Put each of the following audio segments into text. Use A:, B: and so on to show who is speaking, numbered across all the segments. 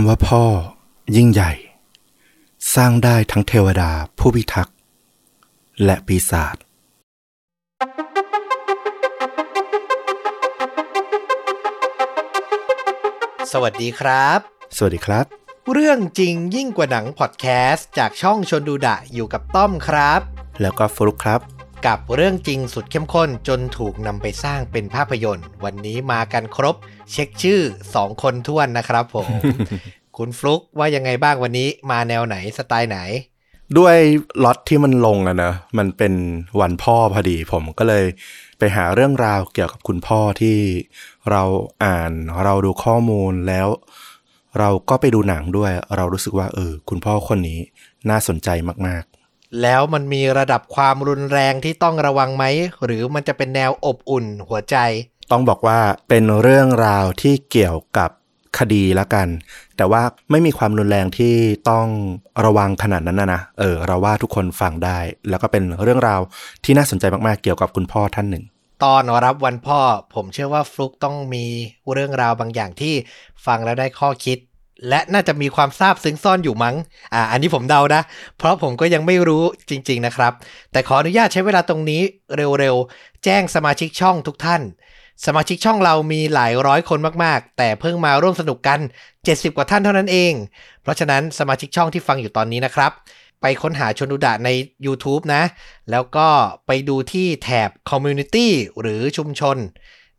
A: ำว่าพ่อ ยิ่งใหญ่ สร้างได้ทั้งเทวดาผู้พิทักษ์และปีศาจ
B: สวัสดีครับ
A: สวัสดีครับ
B: เรื่องจริงยิ่งกว่าหนังพอดแคสต์จากช่องชนดูดะอยู่กับต้อมครับ
A: แล้วก็ฟลุกครับ
B: กับเรื่องจริงสุดเข้มข้นจนถูกนำไปสร้างเป็นภาพยนตร์ วันนี้มากันครบ เช็คชื่อ 2 คนท้วนนะครับผม คุณฟลุกว่ายังไงบ้างวันนี้มาแนวไหนสไตล์ไหน
A: ด้วยล็อตที่มันลงอะนะมันเป็นวันพ่อพอดีผมก็เลยไปหาเรื่องราวเกี่ยวกับคุณพ่อที่เราอ่านเราดูข้อมูลแล้ว เราก็ไปดูหนังด้วย เรารู้สึกว่าเออ คุณพ่อคนนี้น่าสนใจมาก
B: แล้วมันมีระดับความรุนแรงที่ต้องระวังไหม หรือมันจะเป็นแนวอบอุ่นหัวใจ
A: ๆต้องบอกว่าเป็นเรื่องราวที่เกี่ยวกับคดีละกัน แต่ว่าไม่มีความรุนแรงที่ต้องระวังขนาดนั้นนะนะเออ เราว่าทุกคนฟังได้ แล้วก็เป็นเรื่องราวที่น่าสนใจมากๆเกี่ยวกับคุณพ่อท่านหนึ่ง
B: ตอนรับวันพ่อ ผมเชื่อว่าฟลุกต้องมีเรื่องราวบางอย่างที่ฟังแล้วได้ข้อคิด และน่าจะมีความซาบซึ้งซ่อนอยู่มั้ง อ่า อันนี้ผมเดานะ เพราะผมก็ยังไม่รู้จริง ๆ นะครับ แต่ขออนุญาตใช้เวลาตรงนี้เร็วๆ แจ้งสมาชิกช่องทุกท่าน สมาชิกช่องเรามีหลายร้อยคนมากๆ แต่เพิ่งมาร่วมสนุกกัน 70 กว่าท่านเท่านั้นเอง เพราะฉะนั้นสมาชิกช่องที่ฟังอยู่ตอนนี้นะครับ ไปค้นหาชนดูดะใน YouTube นะ แล้วก็ไปดูที่แถบ Community หรือชุมชน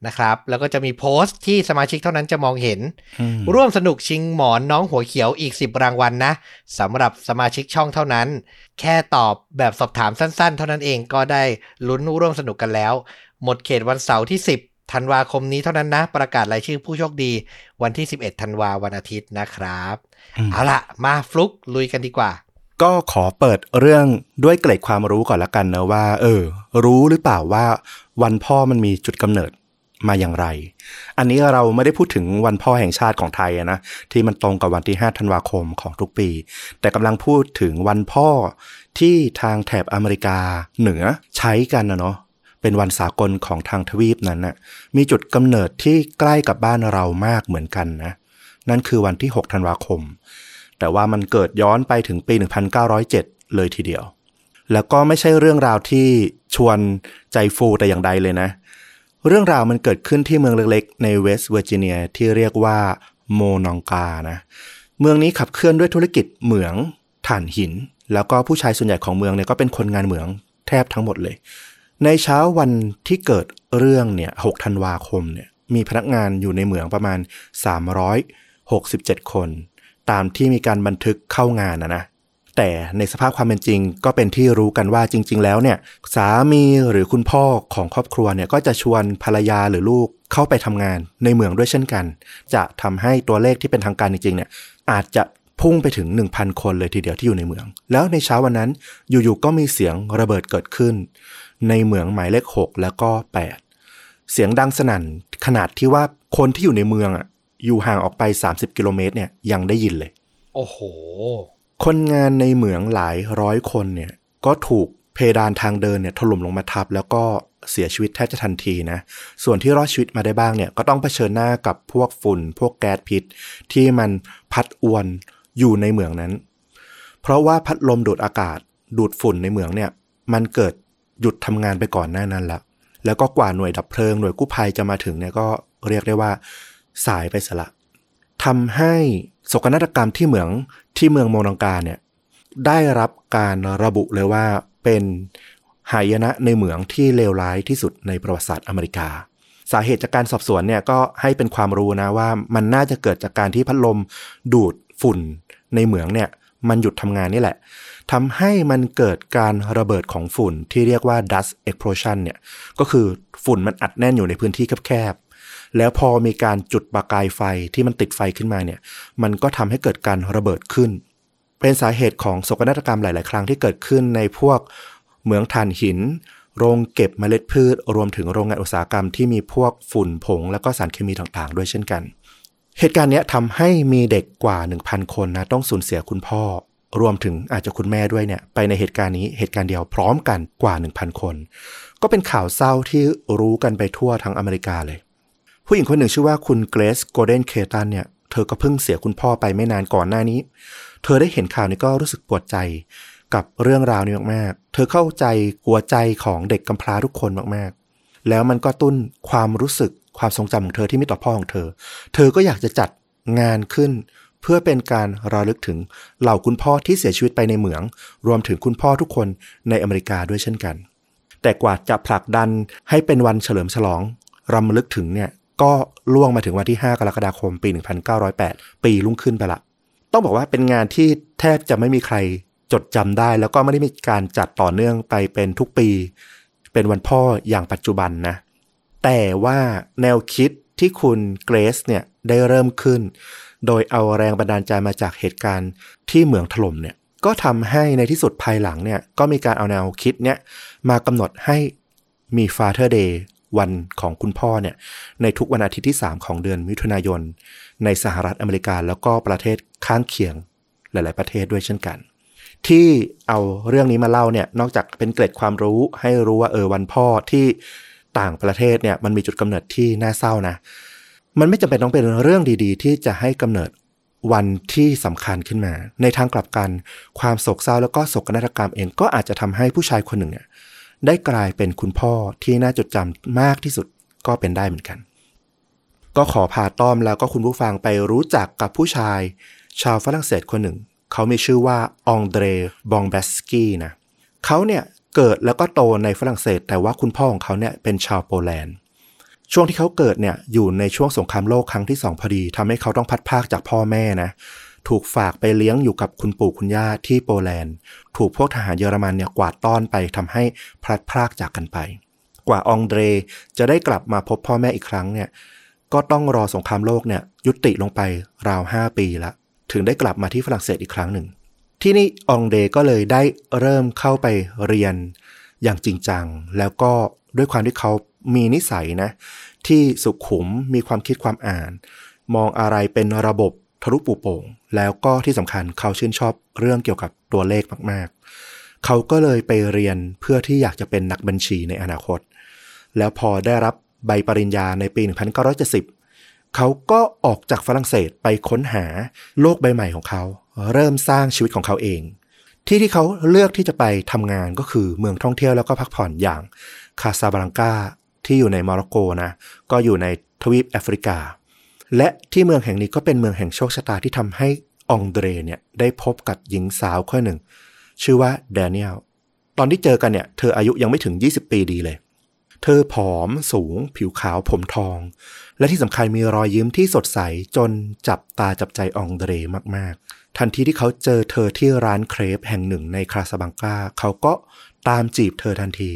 B: นะครับ แล้วก็จะมีโพสต์ที่สมาชิกเท่านั้นจะมองเห็น
A: อืม
B: ร่วมสนุกชิงหมอนน้องหัวเขียวอีก 10 รางวัลนะสำหรับสมาชิกช่องเท่านั้น แค่ตอบแบบสอบถามสั้นๆ เท่านั้นเองก็ได้ลุ้นร่วมสนุกกันแล้ว หมดเขตวันเสาร์ที่ 10ธันวาคมนี้เท่านั้นนะ ประกาศรายชื่อผู้โชคดี วันที่ 11ธันวาวันอาทิตย์นะครับ
A: อืม
B: เอาละมาฟลุกลุยกันดีกว่า
A: ก็ขอเปิดเรื่องด้วยเกร็ดความรู้ก่อนละกันนะว่า เออ รู้หรือเปล่าว่า วันพ่อมันมีจุดกำเนิด มาอย่างไร อันนี้เราไม่ได้พูดถึงวันพ่อแห่งชาติของไทยนะที่มันตรงกับวันที่ 5 ธันวาคมของทุกปี แต่กำลังพูดถึงวันพ่อที่ทางแถบอเมริกาเหนือใช้กันนะเนาะเป็นวันสากลของทางทวีปนั้นน่ะมีจุดกำเนิดที่ใกล้กับบ้านเรามากเหมือนกันนะ นั่นคือวันที่ 6 ธันวาคม แต่ว่ามันเกิดย้อนไปถึงปี 1907 เลยทีเดียว แล้วก็ไม่ใช่เรื่องราวที่ชวนใจฟูแต่อย่างใดเลยนะเเรื่องราวมันเกิดขึ้นที่เมืองเล็กๆ ในเวสต์เวอร์จิเนียที่เรียกว่าโมนองกานะเมืองนี้ขับเคลื่อนด้วยธุรกิจเหมืองถ่านหิน แล้วก็ผู้ชายส่วนใหญ่ของเมืองเนี่ยก็เป็นคนงานเหมืองแทบทั้งหมดเลย ในเช้าวันที่เกิดเรื่องเนี่ย6ธันวาคมเนี่ยมีพนักงานอยู่ในเหมืองประมาณ 367 คน ตามที่มีการบันทึกเข้างานนะนะ แต่ในสภาพความเป็นจริง ก็เป็นที่รู้กันว่าจริง ๆ แล้วเนี่ยสามีหรือคุณพ่อของครอบครัวเนี่ยก็จะชวนภรรยาหรือลูกเข้าไปทำงานในเมืองด้วยเช่นกัน จะทำให้ตัวเลขที่เป็นทางการจริงๆเนี่ยอาจจะพุ่งไปถึง 1,000 คนเลยทีเดียวที่อยู่ในเมือง แล้วในเช้าวันนั้นอยู่ๆก็มีเสียงระเบิดเกิดขึ้น ในเหมืองหมายเลข 6 แล้วก็ 8 เสียงดังสนั่นขนาดที่ว่าคนที่อยู่ในเมืองอะอยู่ห่างออกไป 30 กิโลเมตรเนี่ยยังได้ยินเลย
B: โอ้โห
A: คนงานในเหมืองหลายร้อยคนเนี่ยก็ถูกเพดานทางเดินเนี่ยถล่มลงมาทับ แล้วก็เสียชีวิตแทบจะทันทีนะ ส่วนที่รอดชีวิตมาได้บ้างเนี่ยก็ต้องเผชิญหน้ากับพวกฝุ่น พวกแก๊สพิษ ที่มันพัดอวนอยู่ในเหมืองนั้น เพราะว่าพัดลมดูดอากาศ ดูดฝุ่นในเหมืองเนี่ย มันเกิดหยุดทำงานไปก่อนหน้านั้นแล้วแล้วก็กว่าหน่วยดับเพลิงหน่วยกู้ภัยจะมาถึงเนี่ยก็เรียกได้ว่าสายไปสละทำให้ โศกนาฏกรรมที่เหมืองที่เมืองโมนังกาเนี่ยได้รับการระบุเลยว่าเป็นหายนะในเหมืองที่เลวร้ายที่สุดในประวัติศาสตร์อเมริกา สาเหตุจากการสอบสวนเนี่ยก็ให้เป็นความรู้นะว่ามันน่าจะเกิดจากการที่พัดลมดูดฝุ่นในเหมืองเนี่ยมันหยุดทำงานนี่แหละทำให้มันเกิดการระเบิดของฝุ่นที่เรียกว่า dust explosion เนี่ยก็คือฝุ่นมันอัดแน่นอยู่ในพื้นที่แคบ แล้วพอมีการจุดประกายไฟที่มันติดไฟขึ้นมาเนี่ย มันก็ทำให้เกิดการระเบิดขึ้น เป็นสาเหตุของโศกนาฏกรรมหลาย ๆ ครั้งที่เกิดขึ้นในพวกเหมืองถ่านหิน โรงเก็บเมล็ดพืช รวมถึงโรงงานอุตสาหกรรมที่มีพวกฝุ่นผง แล้วก็สารเคมีต่าง ๆ ด้วยเช่นกัน เหตุการณ์นี้ทำให้มีเด็กกว่า 1,000 คนนะต้องสูญเสียคุณพ่อ รวมถึงอาจจะคุณแม่ด้วยเนี่ยไปในเหตุการณ์นี้เหตุการณ์เดียวพร้อมกันกว่า 1,000 คน ก็เป็นข่าวเศร้าที่รู้กันไปทั่วทั้งอเมริกาเลย ผู้หญิงคนหนึ่งชื่อว่าคุณเกรซโกลเด้นเคตันเนี่ยเธอก็เพิ่งเสียคุณพ่อไปไม่นานก่อนหน้านี้ เธอได้เห็นข่าวนี้ก็รู้สึกปวดใจกับเรื่องราวนี้มากๆ เธอเข้าใจหัวใจของเด็กกำพร้าทุกคนมากๆ แล้วมันก็ตุ้นความรู้สึกความทรงจำของเธอที่มีต่อพ่อของเธอ เธอก็อยากจะจัดงานขึ้น เพื่อเป็นการระลึกถึงเหล่าคุณพ่อที่เสียชีวิตไปในเหมือง รวมถึงคุณพ่อทุกคนในอเมริกาด้วยเช่นกัน แต่กว่าจะผลักดันให้เป็นวันเฉลิมฉลองรำลึกถึงเนี่ย ก็ล่วงมาถึงวันที่ 5 กรกฎาคมปี 1908 ปีรุ่งขึ้นไปละ ต้องบอกว่าเป็นงานที่แทบจะไม่มีใครจดจำได้ แล้วก็ไม่ได้มีการจัดต่อเนื่องไปเป็นทุกปี เป็นวันพ่ออย่างปัจจุบันนะ แต่ว่าแนวคิดที่คุณเกรซเนี่ยได้เริ่มขึ้น โดยเอาแรงบันดาลใจมาจากเหตุการณ์ที่เหมืองถล่มเนี่ยก็ทำให้ในที่สุดภายหลังเนี่ยก็มีการเอาแนวคิดเนี่ยมากำหนดให้มี Father Day วันของคุณพ่อเนี่ยในทุกวันอาทิตย์ที่ 3 ของเดือนมิถุนายน ในสหรัฐอเมริกาแล้วก็ประเทศข้างเคียงหลาย ๆ ประเทศด้วยเช่นกัน ที่เอาเรื่องนี้มาเล่าเนี่ยนอกจากเป็นเกร็ดความรู้ให้รู้ว่าเออวันพ่อที่ต่างประเทศเนี่ยมันมีจุดกำเนิดที่น่าเศร้านะมันไม่จำเป็นต้องเป็นเรื่องดีๆ ที่จะให้กำเนิดวันที่สำคัญขึ้นมา ในทางกลับกัน ความโศกเศร้าแล้วก็โศกนาฏกรรมเองก็อาจจะทำให้ผู้ชายคนหนึ่งเนี่ย ได้กลายเป็นคุณพ่อที่น่าจดจำมากที่สุดก็เป็นได้เหมือนกัน ก็ขอพาต้อมแล้วก็คุณผู้ฟังไปรู้จักกับผู้ชาย ชาวฝรั่งเศสคนหนึ่ง เขามีชื่อว่าองเดรบองเบสกี้นะเขาเนี่ยเกิดแล้วก็โตในฝรั่งเศส แต่ว่าคุณพ่อของเขาเนี่ยเป็นชาวโปแลนด์ ช่วงที่เขาเกิดเนี่ยอยู่ในช่วงสงครามโลกครั้งที่สองพอดีทำให้เขาต้องพัดพากจากพ่อแม่นะ ถูกฝากไปเลี้ยงอยู่กับคุณปู่คุณย่าที่โปแลนด์ ถูกพวกทหารเยอรมันเนี่ยกวาดต้อนไปทำให้พลัดพรากจากกันไป กว่าองเดรจะได้กลับมาพบพ่อแม่อีกครั้งเนี่ยก็ต้องรอสงครามโลกเนี่ยยุติลงไปราวห้าปีละ ถึงได้กลับมาที่ฝรั่งเศสอีกครั้งหนึ่ง ที่นี่องเดก็เลยได้เริ่มเข้าไปเรียนอย่างจริงจัง แล้วก็ด้วยความที่เขามีนิสัยนะ ที่สุขุมมีความคิดความอ่าน มองอะไรเป็นระบบ ทะลุปูโป่ง แล้วก็ที่สำคัญเขาชื่นชอบเรื่องเกี่ยวกับตัวเลขมาก ๆ เขาก็เลยไปเรียนเพื่อที่อยากจะเป็นนักบัญชีในอนาคต แล้วพอได้รับใบปริญญาในปี 1970 เขาก็ออกจากฝรั่งเศสไปค้นหาโลกใบใหม่ของเขา เริ่มสร้างชีวิตของเขาเอง ที่ที่เขาเลือกที่จะไปทำงานก็คือเมืองท่องเที่ยวแล้วก็พักผ่อนอย่างคาซาบลังกาที่อยู่ในโมร็อกโกนะ ก็อยู่ในทวีปแอฟริกา และที่เมืองแห่งนี้ก็เป็นเมืองแห่งโชคชะตาที่ทำให้องเดรเนี่ยได้พบกับหญิงสาวคนหนึ่ง ชื่อว่าแดเนียลตอนที่เจอกันเนี่ยเธออายุยังไม่ถึง 20 ปีดีเลย เธอผอมสูง ผิวขาวผมทอง และที่สำคัญมีรอยยิ้มที่สดใสจนจับตาจับใจองเดรมากๆ ทันทีที่เขาเจอเธอที่ร้านเครปแห่งหนึ่งในคาสบังกาเขาก็ตามจีบเธอทันที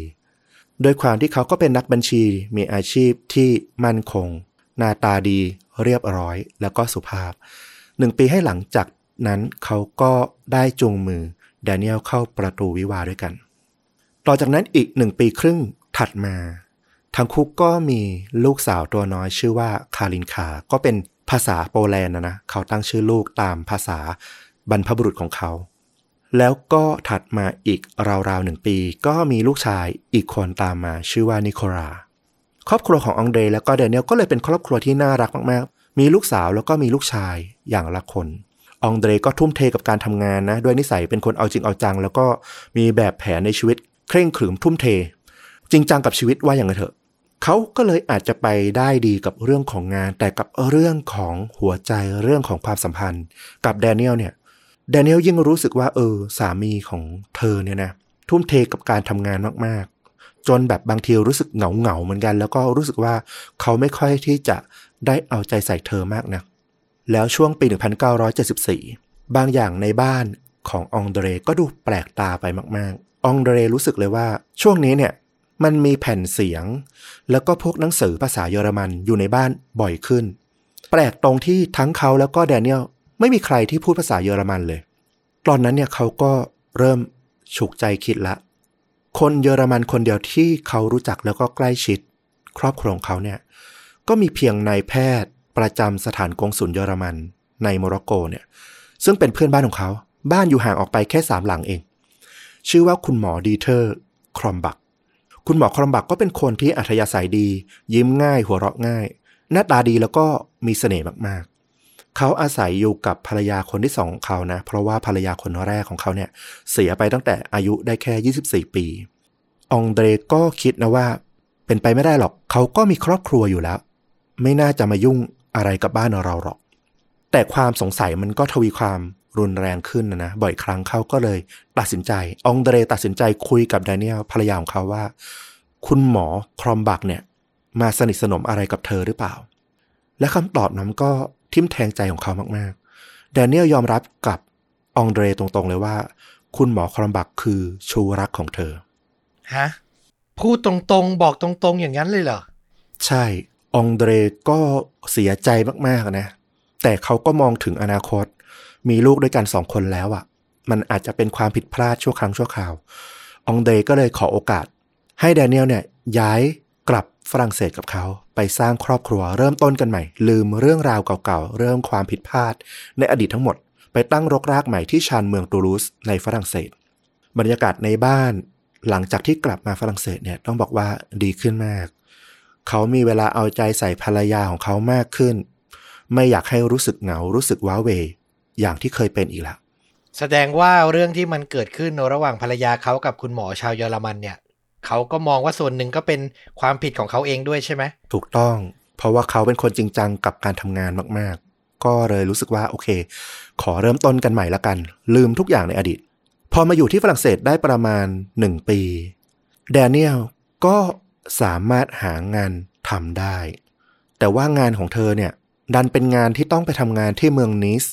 A: โดยความที่เขาก็เป็นนักบัญชีมีอาชีพที่มั่นคง หน้าตาดีเรียบร้อยแล้วก็สุภาพหนึ่งปีให้หลังจากนั้นเขาก็ได้จูงมือแดเนียลเข้าประตูวิวาด้วยกัน ต่อจากนั้นอีกหนึ่งปีครึ่งถัดมา ทั้งคู่ก็มีลูกสาวตัวน้อยชื่อว่าคารินคา ก็เป็นภาษาโปแลนด์นะนะ เขาตั้งชื่อลูกตามภาษาบรรพบุรุษของเขา แล้วก็ถัดมาอีกราวๆหนึ่งปี ก็มีลูกชายอีกคนตามมาชื่อว่านิโคลา ครอบครัวขององเดรแล้วก็เดนเนียลก็เลยเป็นครอบครัวที่น่ารักมากๆ มีลูกสาวแล้วก็มีลูกชายอย่างละคนองเดรก็ทุ่มเทกับการทำงานนะ ด้วยนิสัยเป็นคนเอาจริงเอาจัง แล้วก็มีแบบแผนในชีวิต เคร่งขรึมทุ่มเท จริงจังกับชีวิตว่าอย่างไรเถอะเขาก็เลยอาจจะไปได้ดีกับเรื่องของงาน แต่กับเรื่องของหัวใจเรื่องของความสัมพันธ์ กับแดเนียลเนี่ยแดเนียลยิ่งรู้สึกว่าเออสามีของเธอเนี่ยนะทุ่มเทกับการทำงานมาก จนแบบบางทีรู้สึกเหงาเหงาเหมือนกัน แล้วก็รู้สึกว่าเขาไม่ค่อยที่จะได้เอาใจใส่เธอมากนะแล้วช่วงปี 1974 บางอย่างในบ้านขององเดรก็ดูแปลกตาไปมากๆ องเดรรู้สึกเลยว่า ช่วงนี้เนี่ยมันมีแผ่นเสียง แล้วก็พวกหนังสือภาษาเยอรมันอยู่ในบ้านบ่อยขึ้น แปลกตรงที่ทั้งเขาแล้วก็แดเนียลไม่มีใครที่พูดภาษาเยอรมันเลย ตอนนั้นเนี่ยเขาก็เริ่มฉุกใจคิดละ คนเยอรมันคนเดียวที่เขารู้จักแล้วก็ใกล้ชิด ครอบครัวของเขาเนี่ยก็มีเพียงนายแพทย์ประจำสถานกงสุลเยอรมันในโมร็อกโกเนี่ยซึ่งเป็นเพื่อนบ้านของเขา บ้านอยู่ห่างออกไปแค่สามหลังเอง ชื่อว่าคุณหมอดีเทอร์ครอมบัก คุณหมอครอมบักก็เป็นคนที่อัธยาศัยดี ยิ้มง่ายหัวเราะง่าย หน้าตาดีแล้วก็มีเสน่ห์มากๆ เขาอาศัยอยู่กับภรรยาคนที่สองของเขานะ เพราะว่าภรรยาคนแรกของเขาเนี่ยเสียไปตั้งแต่อายุได้แค่ 24 ปี องเดรก็คิดนะว่า เป็นไปไม่ได้หรอก เขาก็มีครอบครัวอยู่แล้ว ไม่น่าจะมายุ่งอะไรกับบ้านเราหรอก แต่ความสงสัยมันก็ทวีความรุนแรงขึ้นนะนะบ่อยครั้งเขาก็เลย ตัดสินใจ องเดรตัดสินใจคุยกับแดเนียลภรรยาของเขาว่า คุณหมอครอมบักเนี่ย มาสนิทสนมอะไรกับเธอหรือเปล่า และคำตอบนั้นก็ ทิ่มแทงใจของเขามากๆแดเนียลยอมรับกับองเดรตรงๆเลยว่า คุณหมอครอมบักคือชูรักของเธอ
B: ฮะ พูดตรงๆ บอกตรงๆ อย่างนั้นเลยเหรอ
A: ใช่องเดรก็เสียใจมากๆนะ แต่เขาก็มองถึงอนาคต มีลูกด้วยกันสองคนแล้วอะ่ะ มันอาจจะเป็นความผิดพลาดชั่วครั้งชั่วคราวองเดรก็เลยขอโอกาส ให้แดเนียลเนี่ยย้ายกลับ ฝรั่งเศสกับเขาไปสร้างครอบครัวเริ่มต้นกันใหม่ ลืมเรื่องราวเก่าๆ เรื่องความผิดพลาด ในอดีตทั้งหมด ไปตั้งรกรากใหม่ที่ชานเมืองตูลูสในฝรั่งเศส บรรยากาศในบ้าน หลังจากที่กลับมาฝรั่งเศสเนี่ยต้องบอกว่าดีขึ้นมาก เขามีเวลาเอาใจใส่ภรรยาของเขามากขึ้น ไม่อยากให้รู้สึกเหงารู้สึกว้าเว อย่างที่เคยเป็นอีกแล้ว
B: แสดงว่าเรื่องที่มันเกิดขึ้นระหว่างภรรยาเขากับคุณหมอชาวเยอรมันเนี่ย เขาก็มองว่าส่วนหนึ่งก็เป็นความผิดของเขาเองด้วยใช่ไหม
A: ถูกต้อง เพราะว่าเขาเป็นคนจริงจังกับการทำงานมาก ๆ ก็เลยรู้สึกว่าโอเค ขอเริ่มต้นกันใหม่ละกัน ลืมทุกอย่างในอดีต พอมาอยู่ที่ฝรั่งเศสได้ประมาณหนึ่งปีแดเนียลก็สามารถหางานทำได้ แต่ว่างานของเธอเนี่ยดันเป็นงานที่ต้องไปทำงานที่เมืองนิส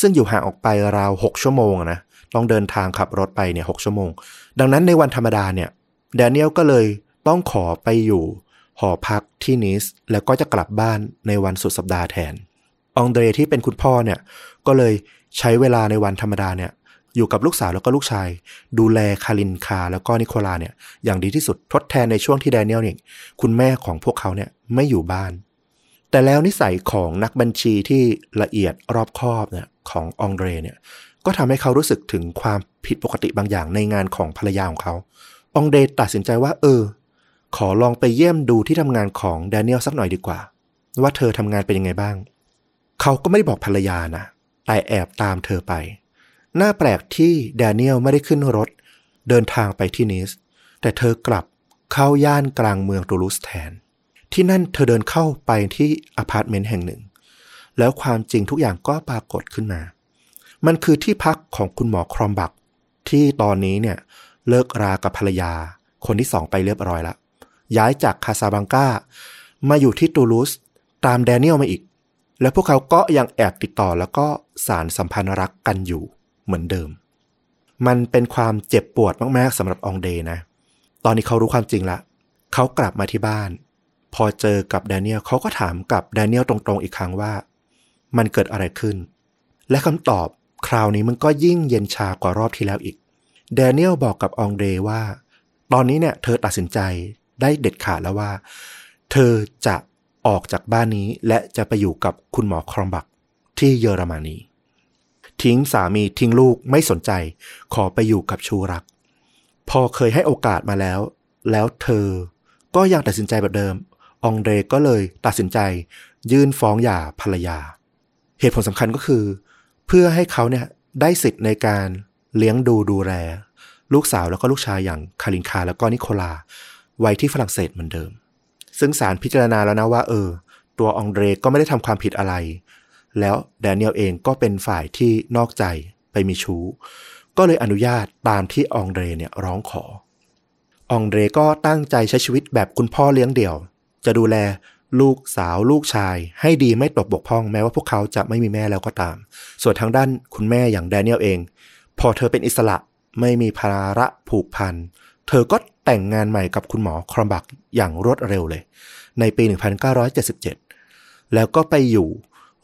A: ซึ่งอยู่ห่างออกไปราว 6 ชั่วโมงนะ ต้องเดินทางขับรถไปเนี่ยหชั่วโมง ดังนั้นในวันธรรมดาเนี่ย แดเนียลก็เลยต้องขอไปอยู่หอพักที่นิส แล้วก็จะกลับบ้านในวันสุดสัปดาห์แทน องเดรที่เป็นคุณพ่อเนี่ยก็เลยใช้เวลาในวันธรรมดาเนี่ยอยู่กับลูกสาวแล้วก็ลูกชาย ดูแลคารินคาแล้วก็นิโคลาเนี่ยอย่างดีที่สุดทดแทนในช่วงที่แดเนียลเนี่ยคุณแม่ของพวกเขาเนี่ยไม่อยู่บ้าน แต่แล้วนิสัยของนักบัญชีที่ละเอียดรอบคอบเนี่ยขององเดรเนี่ยก็ทำให้เขารู้สึกถึงความผิดปกติบางอย่างในงานของภรรยาของเขา องเดรตัดสินใจว่า เออ ขอลองไปเยี่ยมดูที่ทำงานของแดเนียลสักหน่อยดีกว่า ว่าเธอทำงานเป็นยังไงบ้าง เขาก็ไม่ได้บอกภรรยานะแต่แอบตามเธอไป น่าแปลกที่แดเนียลไม่ได้ขึ้นรถ เดินทางไปที่นิส แต่เธอกลับเข้าย่านกลางเมืองตูลูสแทน ที่นั่นเธอเดินเข้าไปที่อพาร์ตเมนต์แห่งหนึ่ง แล้วความจริงทุกอย่างก็ปรากฏขึ้นมา มันคือที่พักของคุณหมอครอมบักที่ตอนนี้เนี่ย เลิกรากับภรรยา คนที่สองไปเรียบร้อยแล้วย้ายจากคาซาบังกามาอยู่ที่ตูลูสตามแดเนียลมาอีก และพวกเขาก็ยังแอบติดต่อแล้วก็สารสัมพันธ์รักกันอยู่เหมือนเดิม มันเป็นความเจ็บปวดมากๆสำหรับองเดนะ ตอนนี้เขารู้ความจริงละเขากลับมาที่บ้าน พอเจอกับแดเนียลเขาก็ถามกับแดเนียลตรงๆอีกครั้งว่า มันเกิดอะไรขึ้น และคำตอบคราวนี้มันก็ยิ่งเย็นชากว่ารอบที่แล้วอีก แดเนียลบอกกับองเดรว่า ตอนนี้เนี่ยเธอตัดสินใจได้เด็ดขาดแล้วว่า เธอจะออกจากบ้านนี้และจะไปอยู่กับคุณหมอครอมบักที่เยอรมนี ทิ้งสามีทิ้งลูกไม่สนใจ ขอไปอยู่กับชู้รัก พอเคยให้โอกาสมาแล้ว แล้วเธอก็ยังตัดสินใจแบบเดิม องเดรก็เลยตัดสินใจ ยื่นฟ้องหย่าภรรยา เหตุผลสำคัญก็คือ เพื่อให้เขาเนี่ยได้สิทธิ์ในการ เลี้ยงดูดูแล ลูกสาวแล้วก็ลูกชายอย่างคารินคาแล้วก็นิโคลา ไว้ที่ฝรั่งเศสเหมือนเดิม ซึ่งศาลพิจารณาแล้วนะว่า เออ ตัวองเดรก็ไม่ได้ทำความผิดอะไร แล้วแดเนียลเองก็เป็นฝ่ายที่นอกใจไปมีชู้ ก็เลยอนุญาตตามที่องเดรเนี่ยร้องขอองเดรก็ตั้งใจใช้ชีวิตแบบคุณพ่อเลี้ยงเดี่ยว จะดูแลลูกสาวลูกชาย ให้ดีไม่ตกบกพร่องแม้ว่าพวกเขาจะไม่มีแม่แล้วก็ตาม ส่วนทางด้านคุณแม่อย่างแดเนียลเอง พอเธอเป็นอิสระไม่มีภาระผูกพัน เธอก็แต่งงานใหม่กับคุณหมอครอมบักอย่างรวดเร็วเลย ในปี 1977 แล้วก็ไปอยู่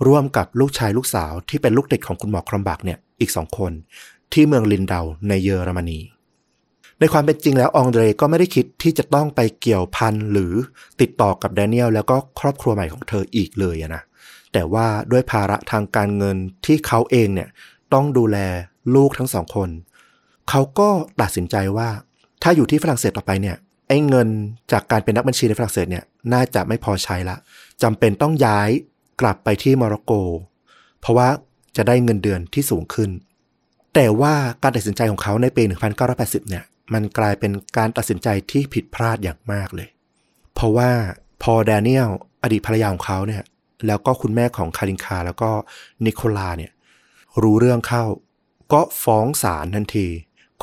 A: ร่วมกับลูกชายลูกสาวที่เป็นลูกติดของคุณหมอครอมบักเนี่ยอีกสองคน ที่เมืองลินเดาในเยอรมนี ในความเป็นจริงแล้วองเดรก็ไม่ได้คิดที่จะต้องไปเกี่ยวพันหรือติดต่อกับแดเนียลแล้วก็ครอบครัวใหม่ของเธออีกเลยนะแต่ว่าด้วยภาระทางการเงินที่เขาเองเนี่ย ต้องดูแลลูกทั้งสองคน เขาก็ตัดสินใจว่า ถ้าอยู่ที่ฝรั่งเศสต่อไปเนี่ยไอ้เงินจากการเป็นนักบัญชีในฝรั่งเศสเนี่ยน่าจะไม่พอใช้ละจำเป็นต้องย้ายกลับไปที่โมร็อกโก เพราะว่าจะได้เงินเดือนที่สูงขึ้น แต่ว่าการตัดสินใจของเขาในปี 1980 เนี่ย มันกลายเป็นการตัดสินใจที่ผิดพลาดอย่างมากเลย เพราะว่าพอแดเนียลอดีตภรรยาของเขาเนี่ย แล้วก็คุณแม่ของคารินคาแล้วก็นิโคลาเนี่ย รู้เรื่องเข้า ก็ฟ้องศาลทันที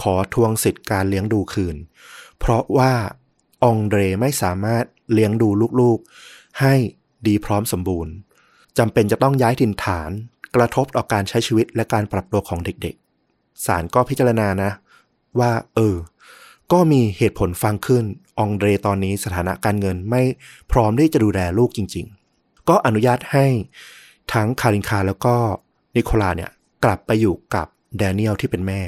A: ขอทวงสิทธิ์การเลี้ยงดูคืน เพราะว่าองเดรไม่สามารถเลี้ยงดูลูกๆ ให้ดีพร้อมสมบูรณ์จำเป็นจะต้องย้ายถิ่นฐาน กระทบต่อการใช้ชีวิตและการปรับตัวของเด็กๆศาลก็พิจารณานะ ว่า เออ ก็มีเหตุผลฟังขึ้นองเดรตอนนี้สถานะการเงินไม่พร้อมที่จะดูแลลูกจริง ๆ ก็อนุญาตให้ทั้งคารินคาแล้วก็นิโคลาเนี่ย กลับไปอยู่กับแดเนียลที่เป็นแม่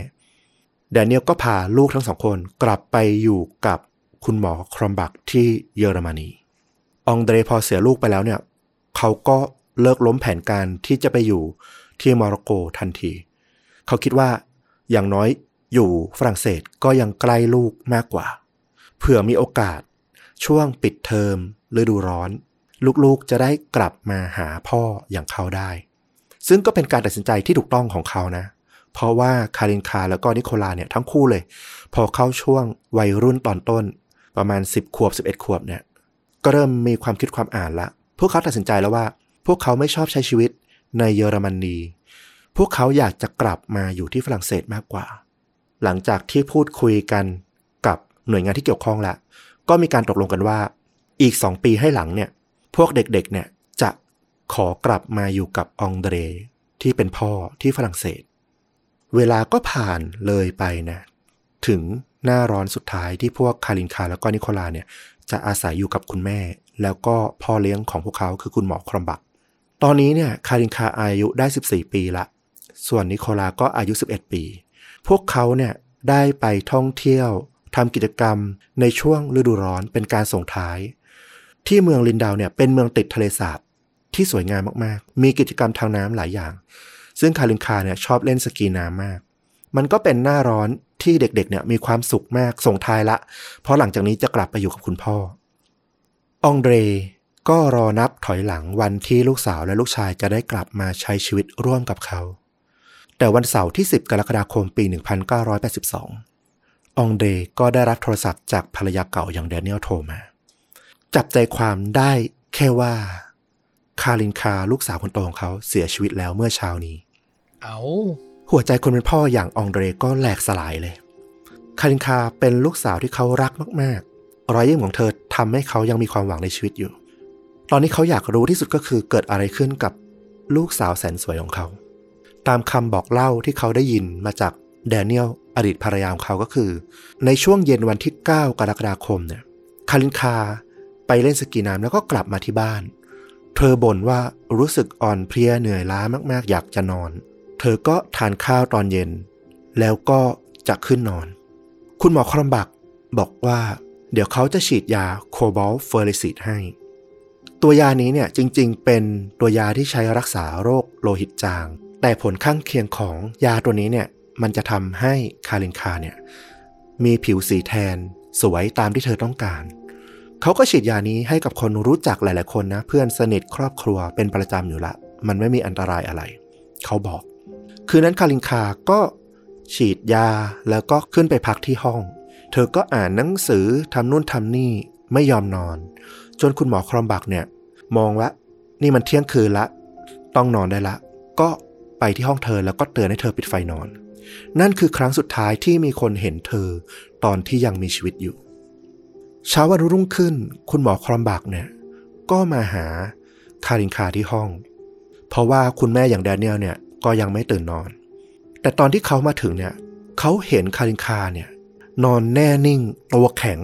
A: แดเนียลก็พาลูกทั้งสองคนกลับไปอยู่กับคุณหมอครอมบักที่เยอรมนี องเดรพอเสียลูกไปแล้วเนี่ย เขาก็เลิกล้มแผนการที่จะไปอยู่ที่โมร็อกโกทันที เขาคิดว่าอย่างน้อยอยู่ฝรั่งเศสก็ยังใกล้ลูกมากกว่า เผื่อมีโอกาสช่วงปิดเทอมฤดูร้อน ลูกๆจะได้กลับมาหาพ่ออย่างเขาได้ ซึ่งก็เป็นการตัดสินใจที่ถูกต้องของเขานะ เพราะว่าคารินคาแล้วก็นิโคลาเนี่ยทั้งคู่เลย พอเข้าช่วงวัยรุ่นตอนต้น ประมาณ 10 ขวบ 11 ขวบเนี่ยก็เริ่มมีความคิดความอ่านละ พวกเขาตัดสินใจแล้วว่า พวกเขาไม่ชอบใช้ชีวิตในเยอรมนี พวกเขาอยากจะกลับมาอยู่ที่ฝรั่งเศสมากกว่า หลังจากที่พูดคุยกันกับหน่วยงานที่เกี่ยวข้องละ ก็มีการตกลงกันว่า อีก 2 ปีให้หลังเนี่ย พวกเด็กๆเนี่ย ขอกลับมาอยู่กับองเดรที่เป็นพ่อที่ฝรั่งเศส เวลาก็ผ่านเลยไปนะ ถึงหน้าร้อนสุดท้ายที่พวกคารินคาแล้วก็นิโคลาเนี่ย จะอาศัยอยู่กับคุณแม่ แล้วก็พ่อเลี้ยงของพวกเขาคือคุณหมอครอมบัก ตอนนี้เนี่ยคารินคาอายุได้ 14 ปีละ ส่วนนิโคลาก็อายุ 11 ปี พวกเขาเนี่ยได้ไปท่องเที่ยวทำกิจกรรมในช่วงฤดูร้อนเป็นการส่งท้าย ที่เมืองลินดาวเนี่ยเป็นเมืองติดทะเลสาบ ที่สวยงามมากๆ มีกิจกรรมทางน้ำหลายอย่าง ซึ่งคารินคาเนี่ยชอบเล่นสกีน้ำมาก มันก็เป็นหน้าร้อนที่เด็กๆเนี่ยมีความสุขมากส่งท้ายละ เพราะหลังจากนี้จะกลับไปอยู่กับคุณพ่อ องเดรก็รอนับถอยหลังวันที่ลูกสาวและลูกชายจะได้กลับมาใช้ชีวิตร่วมกับเขา แต่วันเสาร์ที่ 10 กรกฎาคมปี 1982 องเดก็ได้รับโทรศัพท์จากภรรยาเก่าอย่างแดเนียลโทรมา จับใจความได้แค่ว่า คารินคาลูกสาวคนโตของเขาเสียชีวิตแล้วเมื่อเช้านี้
B: เอา
A: หัวใจคนเป็นพ่ออย่างองเดรก็แหลกสลายเลย คารินคาเป็นลูกสาวที่เขารักมากๆ รอยยิ้มของเธอทำให้เขายังมีความหวังในชีวิตอยู่ ตอนนี้เขาอยากรู้ที่สุดก็คือเกิดอะไรขึ้นกับลูกสาวแสนสวยของเขา ตามคำบอกเล่าที่เขาได้ยินมาจากแดเนียลอดีตภรรยาของเขาก็คือ ในช่วงเย็นวันที่ 9 กรกฎาคมเนี่ยคารินคาไปเล่นสกีน้ำแล้วก็กลับมาที่บ้าน เธอบ่นว่ารู้สึกอ่อนเพลียเหนื่อยล้ามากๆ อยากจะนอน เธอก็ทานข้าวตอนเย็น แล้วก็จะขึ้นนอน คุณหมอครอมบักบอกว่า เดี๋ยวเขาจะฉีดยาโคบอลเฟอร์เรซิตให้ ตัวยานี้เนี่ยจริงๆ เป็นตัวยาที่ใช้รักษาโรคโลหิตจาง แต่ผลข้างเคียงของยาตัวนี้เนี่ยมันจะทำให้คารินคาเนี่ยมีผิวสีแทนสวยตามที่เธอต้องการ เขาก็ฉีดยานี้ให้กับคนรู้จักหลาย ๆ คนนะ เพื่อนสนิทครอบครัวเป็นประจำอยู่ละ มันไม่มีอันตรายอะไร เขาบอก คืนนั้นคารินคาก็ฉีดยาแล้วก็ขึ้นไปพักที่ห้อง เธอก็อ่านหนังสือทำนู่นทำนี่ไม่ยอมนอน จนคุณหมอครอมบักเนี่ย มองว่านี่มันเที่ยงคืนละ ต้องนอนได้ละ ก็ไปที่ห้องเธอแล้วก็เตือนให้เธอปิดไฟนอน นั่นคือครั้งสุดท้ายที่มีคนเห็นเธอตอนที่ยังมีชีวิตอยู่ เช้าวันรุ่งขึ้น คุณหมอครอมบักเนี่ย ก็มาหาคารินคาที่ห้อง เพราะว่าคุณแม่อย่างแดเนียลเนี่ยก็ยังไม่ตื่นนอน แต่ตอนที่เขามาถึงเนี่ยเขาเห็นคารินคาเนี่ย นอนแน่นิ่ง ตัวแข็ง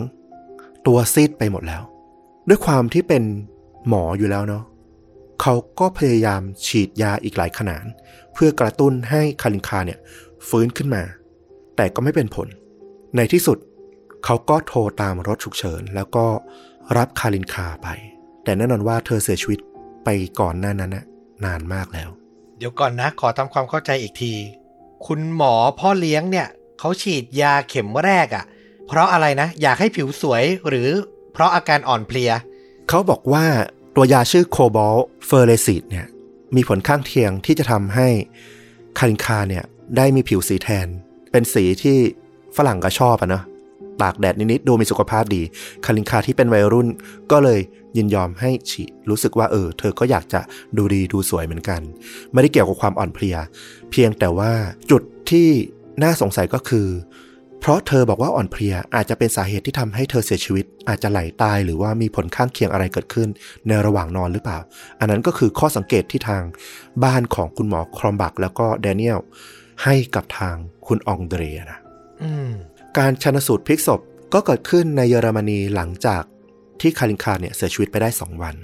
A: ตัวซีดไปหมดแล้ว ด้วยความที่เป็นหมออยู่แล้วเนาะเขาก็พยายามฉีดยาอีกหลายขนาดเพื่อกระตุ้นให้คารินคาเนี่ยฟื้นขึ้นมา แต่ก็ไม่เป็นผล ในที่สุด เขาก็โทรตามรถฉุกเฉิน แล้วก็รับคารินคาไป แต่แน่นอนว่าเธอเสียชีวิตไปก่อนหน้านั้นนะนานมากแล้ว
B: เดี๋ยวก่อนนะ ขอทำความเข้าใจอีกที คุณหมอพ่อเลี้ยงเนี่ย เขาฉีดยาเข็มแรกอะ่ะ เพราะอะไรนะ อยากให้ผิวสวยหรือเพราะอาการอ่อนเพลีย
A: เขาบอกว่าตัวยาชื่อโคบอลเฟอร์เรซิตเนี่ยมีผลข้างเคียงที่จะทำให้คารินคาเนี่ยได้มีผิวสีแทน เป็นสีที่ฝรั่งก็ชอบอะเนาะ ตากแดดนิดๆดูมีสุขภาพดี คารินคาที่เป็นวัยรุ่นก็เลยยินยอมให้ฉีรู้สึกว่าเออ เธอก็อยากจะดูดีดูสวยเหมือนกัน ไม่ได้เกี่ยวกับความอ่อนเพลีย เพียงแต่ว่าจุดที่น่าสงสัยก็คือ เพราะเธอบอกว่าอ่อนเพลียอาจจะเป็นสาเหตุที่ทำให้เธอเสียชีวิต อาจจะไหลตายหรือว่ามีผลข้างเคียงอะไรเกิดขึ้น ในระหว่างนอนหรือเปล่า อันนั้นก็คือข้อสังเกตที่ทางบ้านของคุณหมอครอมบักแล้วก็แดเนียลให้กับทางคุณองเดรนะ
B: อืม
A: การชนสูตรพลิกศพก็เกิดขึ้นในเยอรมนีหลังจากที่คารินคาเนี่ยเสียชีวิตไปได้ 2 วัน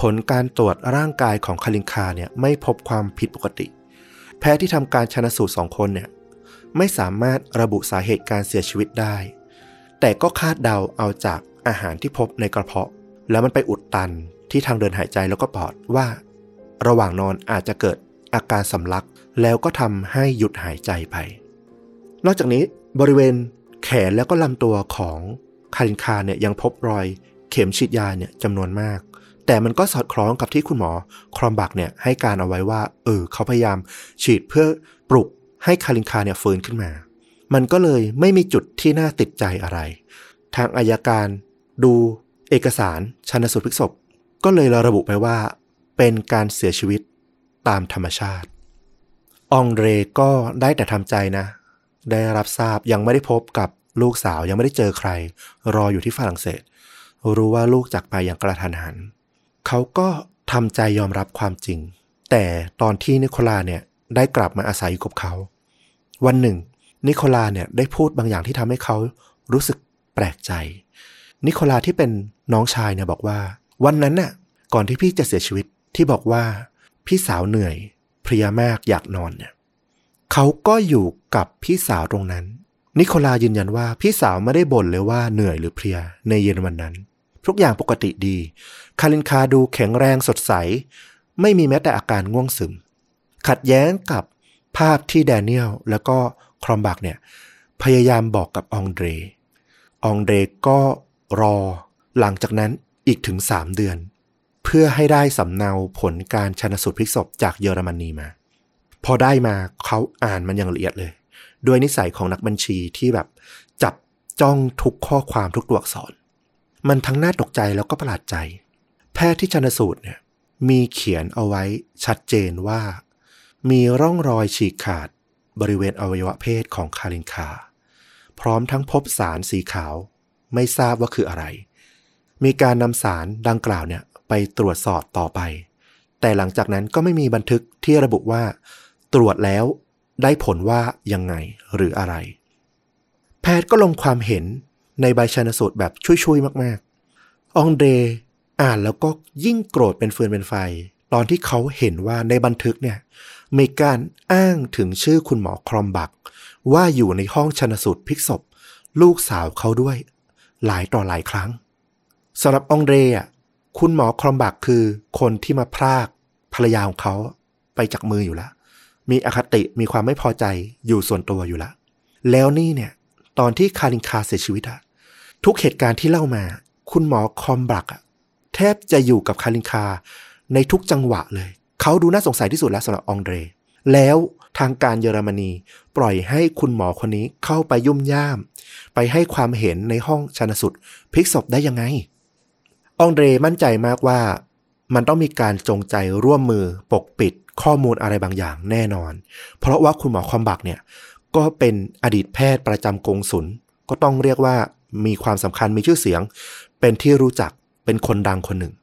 A: ผลการตรวจร่างกายของคารินคาเนี่ยไม่พบความผิดปกติ แพทย์ที่ทำการชนสูตรสองคนเนี่ยไม่สามารถระบุสาเหตุการเสียชีวิตได้ แต่ก็คาดเดาเอาจากอาหารที่พบในกระเพาะ แล้วมันไปอุดตันที่ทางเดินหายใจแล้วก็ปอดว่า ระหว่างนอนอาจจะเกิดอาการสำลัก แล้วก็ทำให้หยุดหายใจไป นอกจากนี้บริเวณ แขนแล้วก็ลำตัวของคารินคาเนี่ยยังพบรอยเข็มฉีดยาเนี่ยจำนวนมาก แต่มันก็สอดคล้องกับที่คุณหมอครอมบักเนี่ยให้การเอาไว้ว่า เออเขาพยายามฉีดเพื่อปลุกให้คารินคาเนี่ยฟื้นขึ้นมา มันก็เลยไม่มีจุดที่น่าติดใจอะไร ทางอายการดูเอกสารชันสูตรพลิกศพ ก็เลยระบุไปว่า เป็นการเสียชีวิตตามธรรมชาติ อองเรก็ได้แต่ทำใจนะ ได้รับทราบยังไม่ได้พบกับลูกสาวยังไม่ได้เจอใคร รออยู่ที่ฝรั่งเศส รู้ว่าลูกจากไปอย่างกระทันหัน เขาก็ทำใจยอมรับความจริง แต่ตอนที่นิโคลาเนี่ยได้กลับมาอาศัยอยู่กับเขา วันหนึ่ง นิโคลาเนี่ยได้พูดบางอย่างที่ทำให้เขารู้สึกแปลกใจ นิโคลาที่เป็นน้องชายเนี่ยบอกว่า วันนั้นน่ะก่อนที่พี่จะเสียชีวิตที่บอกว่า พี่สาวเหนื่อย เพลียมากอยากนอนเนี่ย เขาก็อยู่กับพี่สาวตรงนั้น นิโคลายืนยันว่าพี่สาวไม่ได้บ่นเลยว่าเหนื่อยหรือเพลียในเย็นวันนั้น ทุกอย่างปกติดี คารินคาดูแข็งแรงสดใส ไม่มีแม้แต่อาการง่วงซึม ขัดแย้งกับภาพที่แดเนียลแล้วก็ครอมบักเนี่ยพยายามบอกกับองเดร องเดรก็รอหลังจากนั้นอีกถึง3เดือน เพื่อให้ได้สำเนาผลการชนสูตรพลิกศพจากเยอรมนีมา พอได้มาเขาอ่านมันอย่างละเอียดเลย ด้วยนิสัยของนักบัญชีที่แบบจับจ้องทุกข้อความทุกตัวอักษร มันทั้งน่าตกใจแล้วก็ประหลาดใจ แพทย์ที่ชนสูตรเนี่ยมีเขียนเอาไว้ชัดเจนว่า มีร่องรอยฉีกขาดบริเวณอวัยวะเพศของคารินคา พร้อมทั้งพบสารสีขาว ไม่ทราบว่าคืออะไร มีการนำสารดังกล่าวเนี่ยไปตรวจสอบต่อไป แต่หลังจากนั้นก็ไม่มีบันทึกที่ระบุว่า ตรวจแล้วได้ผลว่ายังไงหรืออะไร แพทย์ก็ลงความเห็นในใบชันสูตรแบบช่วยๆมากๆ องเดอ่านแล้วก็ยิ่งโกรธเป็นฟืนเป็นไฟ ตอนที่เขาเห็นว่าในบันทึกเนี่ยมีการอ้างถึงชื่อคุณหมอครอมบัก ว่าอยู่ในห้องชนสูตรพลิกศพ ลูกสาวเขาด้วย หลายต่อหลายครั้งสำหรับองเดอะคุณหมอครอมบักคือคนที่มาพรากภรรยาของเขาไปจากมืออยู่แล้ว มีอคติมีความไม่พอใจอยู่ส่วนตัวอยู่แล้วแล้วนี่เนี่ย ตอนที่คารินคาเสียชีวิตอะทุกเหตุการณ์ที่เล่ามา คุณหมอคอมบักอะแทบจะอยู่กับคารินคาในทุกจังหวะเลย เขาดูน่าสงสัยที่สุดแล้วสำหรับองเดร แล้วทางการเยอรมนี ปล่อยให้คุณหมอคนนี้เข้าไปยุ่มย่าม ไปให้ความเห็นในห้องชนสุดพลิกศพได้ยังไง องเดรมั่นใจมากว่า มันต้องมีการจงใจร่วมมือปกปิด ข้อมูลอะไรบางอย่างแน่นอน เพราะว่าคุณหมอคอมบักเนี่ยก็เป็นอดีตแพทย์ประจำกงสุลก็ต้องเรียกว่ามีความสำคัญมีชื่อเสียง เป็นที่รู้จักเป็นคนดังคนหนึ่ง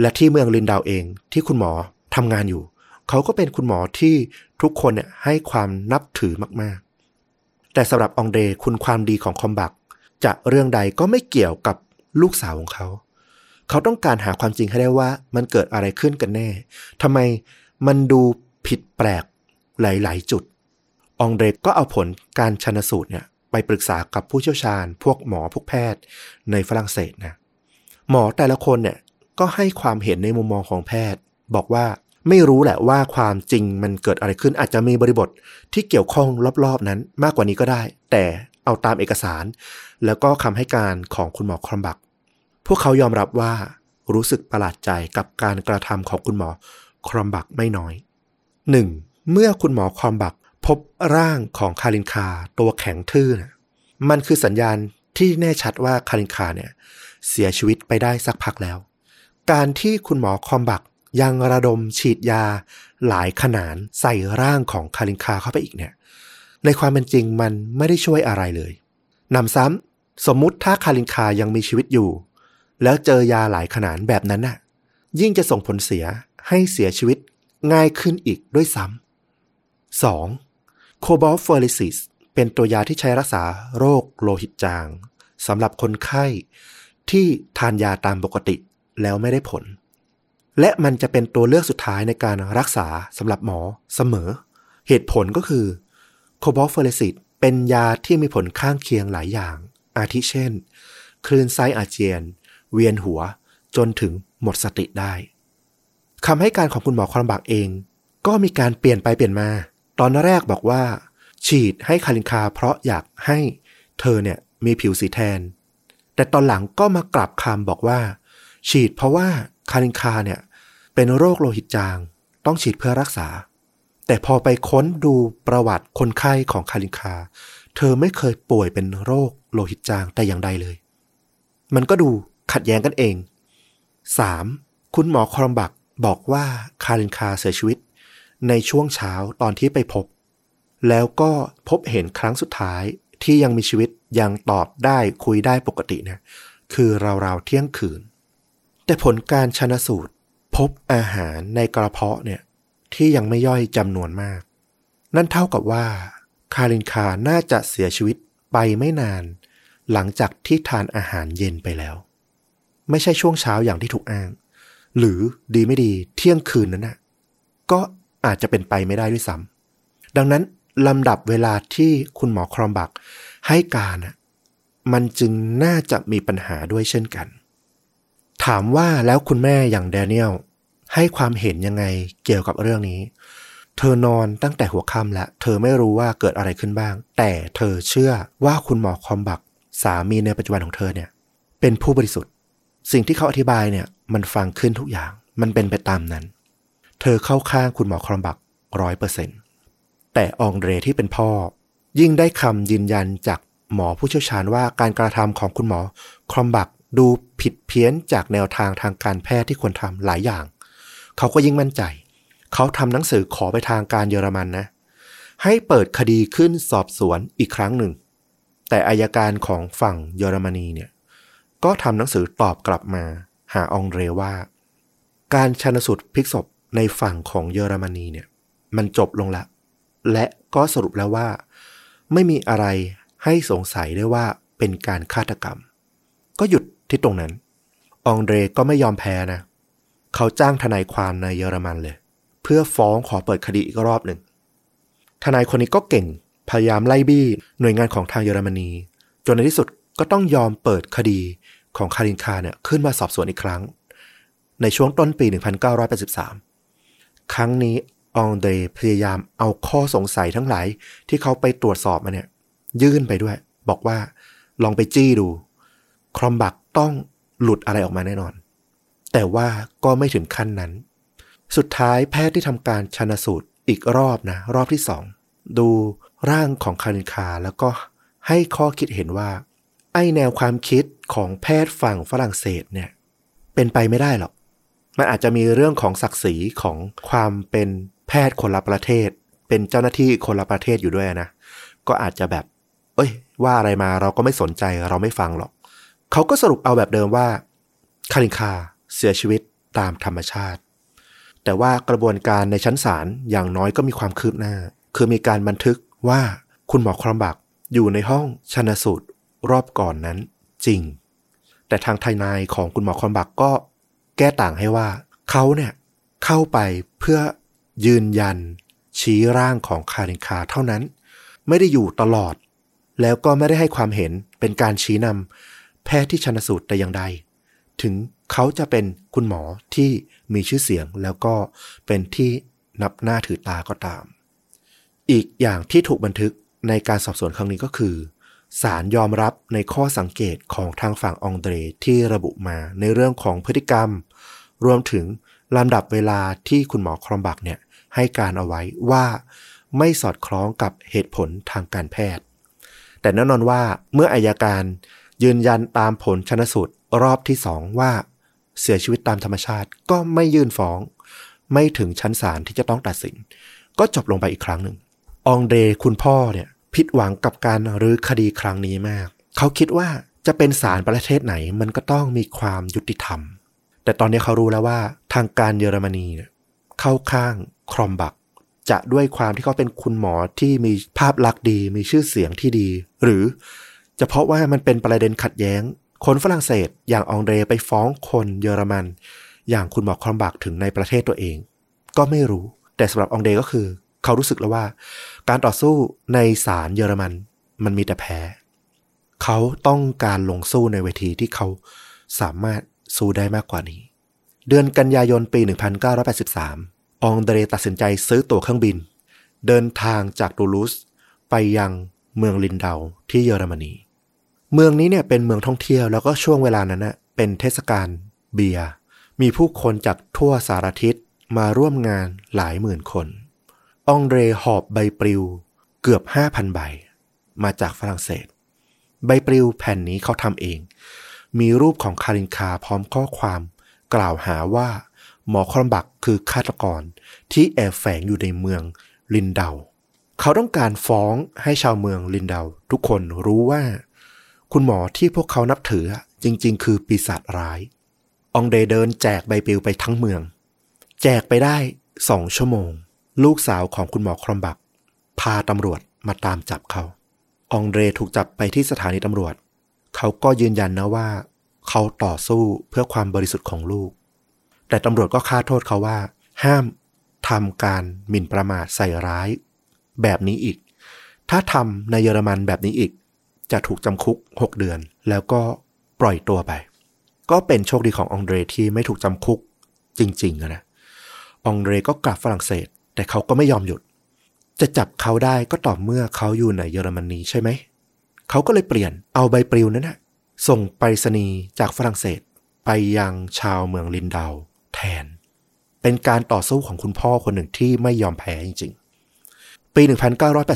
A: และที่เมืองลินดาวเองที่คุณหมอทำงานอยู่ เขาก็เป็นคุณหมอที่ทุกคนเนี่ยให้ความนับถือมากๆ แต่สำหรับองเดคุณความดีของคอมบักจะเรื่องใดก็ไม่เกี่ยวกับลูกสาวของเขา เขาต้องการหาความจริงให้ได้ว่ามันเกิดอะไรขึ้นกันแน่ทำไม มันดูผิดแปลกหลาย ๆ จุด องเดรก็เอาผลการชันสูตรเนี่ยไปปรึกษากับผู้เชี่ยวชาญ พวกหมอพวกแพทย์ในฝรั่งเศสนะ หมอแต่ละคนเนี่ยก็ให้ความเห็นในมุมมองของแพทย์ บอกว่าไม่รู้แหละว่าความจริงมันเกิดอะไรขึ้นอาจจะมีบริบทที่เกี่ยวข้องรอบ ๆ นั้นมากกว่านี้ก็ได้ แต่เอาตามเอกสาร แล้วก็คำให้การของคุณหมอครอมบัก พวกเขายอมรับว่ารู้สึกประหลาดใจกับการกระทำของคุณหมอ ครอมบักไม่น้อย 1. เมื่อคุณหมอครอมบักพบร่างของคารินคาตัวแข็งทื่อนะมันคือสัญญาณที่แน่ชัดว่าคารินคาเนี่ยเสียชีวิตไปได้สักพักแล้ว การที่คุณหมอคอมบักยังระดมฉีดยาหลายขนาดใส่ร่างของคารินคาเข้าไปอีกเนี่ย ในความเป็นจริงมันไม่ได้ช่วยอะไรเลยนำซ้ำสมมุติถ้าคารินคายังมีชีวิตอยู่ แล้วเจอยาหลายขนาดแบบนั้นน่ะ ยิ่งจะส่งผลเสีย ให้เสียชีวิตง่ายขึ้นอีกด้วยซ้ำ 2. โคบอลเฟอริซิสเป็นตัวยาที่ใช้รักษาโรคโลหิตจางสำหรับคนไข้ที่ทานยาตามปกติแล้วไม่ได้ผล และมันจะเป็นตัวเลือกสุดท้ายในการรักษาสำหรับหมอเสมอ เหตุผลก็คือโคบอลเฟอริซิสเป็นยาที่มีผลข้างเคียงหลายอย่าง อาทิเช่น คลื่นไส้อาเจียน เวียนหัวจนถึงหมดสติได้ คำให้การของคุณหมอคอลัมบักเอง ก็มีการเปลี่ยนไปเปลี่ยนมา ตอนแรกบอกว่า ฉีดให้คารินคาเพราะอยากให้เธอเนี่ยมีผิวสีแทน แต่ตอนหลังก็มากลับคำบอกว่า ฉีดเพราะว่าคารินคาเนี่ยเป็นโรคโลหิตจาง ต้องฉีดเพื่อรักษา แต่พอไปค้นดูประวัติคนไข้ของคารินคา เธอไม่เคยป่วยเป็นโรคโลหิตจางแต่อย่างใดเลย มันก็ดูขัดแย้งกันเอง 3. คุณหมอคอรมบัก บอกว่าคารินคาเสียชีวิต ในช่วงเช้าตอนที่ไปพบ แล้วก็พบเห็นครั้งสุดท้ายที่ยังมีชีวิตยังตอบได้คุยได้ปกติเนี่ยคือราวๆเที่ยงคืน แต่ผลการชนะสูตร พบอาหารในกระเพาะเนี่ยที่ยังไม่ย่อยจำนวนมาก นั่นเท่ากับว่า คารินคาน่าจะเสียชีวิตไปไม่นาน หลังจากที่ทานอาหารเย็นไปแล้ว ไม่ใช่ช่วงเช้าอย่างที่ถูกอ้าง หรือดีไม่ดีเที่ยงคืนนั้นนะก็อาจจะเป็นไปไม่ได้ด้วยซ้ำดังนั้นลำดับเวลาที่คุณหมอครอมบักให้การนะมันจึงน่าจะมีปัญหาด้วยเช่นกัน ถามว่าแล้วคุณแม่อย่างแดเนียลให้ความเห็นยังไงเกี่ยวกับเรื่องนี้ เธอนอนตั้งแต่หัวค่ำแล้วเธอไม่รู้ว่าเกิดอะไรขึ้นบ้าง แต่เธอเชื่อว่าคุณหมอคอมบักสามีในปัจจุบันของเธอเนี่ย เป็นผู้บริสุทธิ์ สิ่งที่เขาอธิบายเนี่ย มันฟังขึ้นทุกอย่าง มันเป็นไปตามนั้น เธอเข้าข้างคุณหมอคอมบักร้อยเปอร์เซ็นต์แต่องเดรที่เป็นพ่อ ยิ่งได้คำยืนยันจากหมอผู้เชี่ยวชาญว่าการกระทำของคุณหมอครอมบักดูผิดเพี้ยนจากแนวทางทางการแพทย์ที่ควรทำหลายอย่าง เขาก็ยิ่งมั่นใจ เขาทำหนังสือขอไปทางการเยอรมันนะ ให้เปิดคดีขึ้นสอบสวนอีกครั้งหนึ่ง แต่อายการของฝั่งเยอรมนีเนี่ย ก็ทำหนังสือตอบกลับมา หาองเรว่า การชันสูตรพลิกศพในฝั่งของเยอรมนีเนี่ย มันจบลงแล้วและก็สรุปแล้วว่า ไม่มีอะไรให้สงสัยได้ว่าเป็นการฆาตกรรม ก็หยุดที่ตรงนั้น องเดรก็ไม่ยอมแพ้นะ เขาจ้างทนายความในเยอรมันเลย เพื่อฟ้องขอเปิดคดีอีกรอบหนึ่ง ทนายคนนี้ก็เก่ง พยายามไล่บี้หน่วยงานของทางเยอรมนี จนในที่สุดก็ต้องยอมเปิดคดี ของคารินคาเนี่ยขึ้นมาสอบสวนอีกครั้ง ในช่วงต้นปี 1983 ครั้งนี้องเดพยายามเอาข้อสงสัยทั้งหลายที่เขาไปตรวจสอบมาเนี่ย ยื่นไปด้วย บอกว่าลองไปจี้ดู ครอมบักต้องหลุดอะไรออกมาแน่นอน แต่ว่าก็ไม่ถึงขั้นนั้น สุดท้ายแพทย์ที่ทำการชนสูตรอีกรอบนะ รอบที่สอง ดูร่างของคารินคาแล้วก็ให้ข้อคิดเห็นว่า ไอแนวความคิดของแพทย์ฝั่งฝรั่งเศสเนี่ย เป็นไปไม่ได้หรอก มันอาจจะมีเรื่องของศักดิ์ศรีของความเป็นแพทย์คนละประเทศ เป็นเจ้าหน้าที่คนละประเทศอยู่ด้วยนะ ก็อาจจะแบบ เอ้ย ว่าอะไรมาเราก็ไม่สนใจเราไม่ฟังหรอก เขาก็สรุปเอาแบบเดิมว่า คารินคาเสียชีวิตตามธรรมชาติ แต่ว่ากระบวนการในชั้นศาลอย่างน้อยก็มีความคืบหน้า คือมีการบันทึกว่าคุณหมอครอมบักอยู่ในห้องชนสูตร รอบก่อนนั้นจริง แต่ทางทนายของคุณหมอคอมบักก็แก้ต่างให้ว่า เขาเนี่ยเข้าไปเพื่อยืนยันชี้ร่างของคารินคาเท่านั้น ไม่ได้อยู่ตลอด แล้วก็ไม่ได้ให้ความเห็นเป็นการชี้นำแพทย์ที่ชนสูตรแต่อย่างใด ถึงเขาจะเป็นคุณหมอที่มีชื่อเสียงแล้วก็เป็นที่นับหน้าถือตาก็ตาม อีกอย่างที่ถูกบันทึกในการสอบสวนครั้งนี้ก็คือ ศาลยอมรับในข้อสังเกตของทางฝั่งองเดรที่ระบุมาในเรื่องของพฤติกรรม รวมถึงลำดับเวลาที่คุณหมอครอมบักเนี่ยให้การเอาไว้ว่าไม่สอดคล้องกับเหตุผลทางการแพทย์ แต่แน่นอนว่าเมื่ออายการยืนยันตามผลชนสูตรรอบที่สองว่า เสียชีวิตตามธรรมชาติก็ไม่ยื่นฟ้อง ไม่ถึงชั้นศาลที่จะต้องตัดสิน ก็จบลงไปอีกครั้งหนึ่งองเดคุณพ่อเนี่ย ผิดหวังกับการรื้อคดีครั้งนี้มาก เขาคิดว่าจะเป็นศาลประเทศไหนมันก็ต้องมีความยุติธรรม แต่ตอนนี้เขารู้แล้วว่าทางการเยอรมนีเข้าข้างครอมบัก จะด้วยความที่เขาเป็นคุณหมอที่มีภาพลักษณ์ดี มีชื่อเสียงที่ดี หรือจะเพราะว่ามันเป็นประเด็นขัดแย้ง คนฝรั่งเศสอย่างองเดรไปฟ้องคนเยอรมัน อย่างคุณหมอครอมบักถึงในประเทศตัวเอง ก็ไม่รู้ แต่สำหรับองเดรก็คือ เขารู้สึกแล้วว่า การต่อสู้ในศาลเยอรมันมันมีแต่แพ้ เขาต้องการลงสู้ในเวทีที่เขาสามารถสู้ได้มากกว่านี้ เดือนกันยายนปี 1983 องเดรตัดสินใจซื้อตั๋วเครื่องบิน เดินทางจากตูลูสไปยังเมืองลินเดาที่เยอรมนี เมืองนี้เนี่ยเป็นเมืองท่องเที่ยวแล้วก็ช่วงเวลานั้นนะเป็นเทศกาลเบียร์มีผู้คนจากทั่วสารทิศมาร่วมงานหลายหมื่นคน องเดรหอบใบปลิว เกือบ5,000ใบ มาจากฝรั่งเศส ใบปลิวแผ่นนี้เขาทำเอง มีรูปของคารินคาพร้อมข้อความ กล่าวหาว่า หมอครอมบักคือฆาตกรที่แอบแฝงอยู่ในเมืองลินเดา เขาต้องการฟ้องให้ชาวเมืองลินเดา ทุกคนรู้ว่า คุณหมอที่พวกเขานับถือจริง ๆ คือปีศาจร้าย องเดเดินแจกใบปลิวไปทั้งเมือง แจกไปได้สองชั่วโมง ลูกสาวของคุณหมอครอมบัก พาตำรวจมาตามจับเขาองเดรถูกจับไปที่สถานีตำรวจ เขาก็ยืนยันนะว่า เขาต่อสู้เพื่อความบริสุทธิ์ของลูก แต่ตำรวจก็ค่าโทษเขาว่า ห้ามทำการหมิ่นประมาทใส่ร้าย แบบนี้อีก ถ้าทำในเยอรมันแบบนี้อีก จะถูกจำคุก 6 เดือน แล้วก็ปล่อยตัวไป ก็เป็นโชคดีขององเดรที่ไม่ถูกจำคุกจริงๆนะองเดรก็กลับฝรั่งเศส แต่เขาก็ไม่ยอมหยุด จะจับเขาได้ก็ต่อเมื่อเขาอยู่ในเยอรมนีใช่ไหม เขาก็เลยเปลี่ยนเอาใบปลิวนั้นนะส่งไปรษณีย์จากฝรั่งเศสไปยังชาวเมืองลินดาวแทน เป็นการต่อสู้ของคุณพ่อคนหนึ่งที่ไม่ยอมแพ้จริงๆ ปี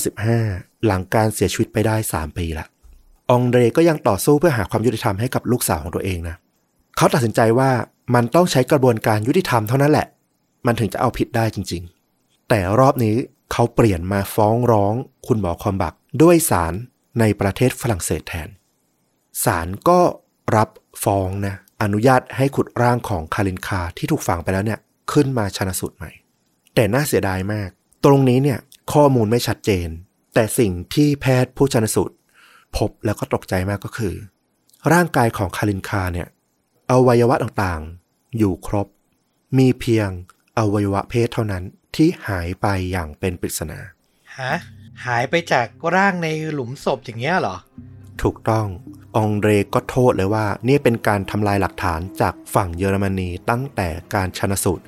A: 1985 หลังการเสียชีวิตไปได้ 3 ปีละองเดรก็ยังต่อสู้เพื่อหาความยุติธรรมให้กับลูกสาวของตัวเองนะ เขาตัดสินใจว่ามันต้องใช้กระบวนการยุติธรรมเท่านั้นแหละ มันถึงจะเอาผิดได้จริงๆ แต่รอบนี้เขาเปลี่ยนมาฟ้องร้องคุณหมอคอมบักด้วยศาลในประเทศฝรั่งเศสแทน ศาลก็รับฟ้องนะ อนุญาตให้ขุดร่างของคารินคาที่ถูกฝังไปแล้วเนี่ย ขึ้นมาชนะสูตรใหม่ แต่น่าเสียดายมาก ตรงนี้เนี่ยข้อมูลไม่ชัดเจน แต่สิ่งที่แพทย์ผู้ชนสูตร พบแล้วก็ตกใจมากก็คือ ร่างกายของคารินคาเนี่ยอวัยวะต่างๆ อยู่ครบ มีเพียง อวัยวะเพศเท่านั้นที่หายไปอย่างเป็นปริศนา
B: ฮะหายไปจากร่างในหลุมศพอย่างเงี้ยเหรอ
A: ถูกต้อง องเดรก็โทษเลยว่า นี่เป็นการทำลายหลักฐานจากฝั่งเยอรมนีตั้งแต่การชนสูตร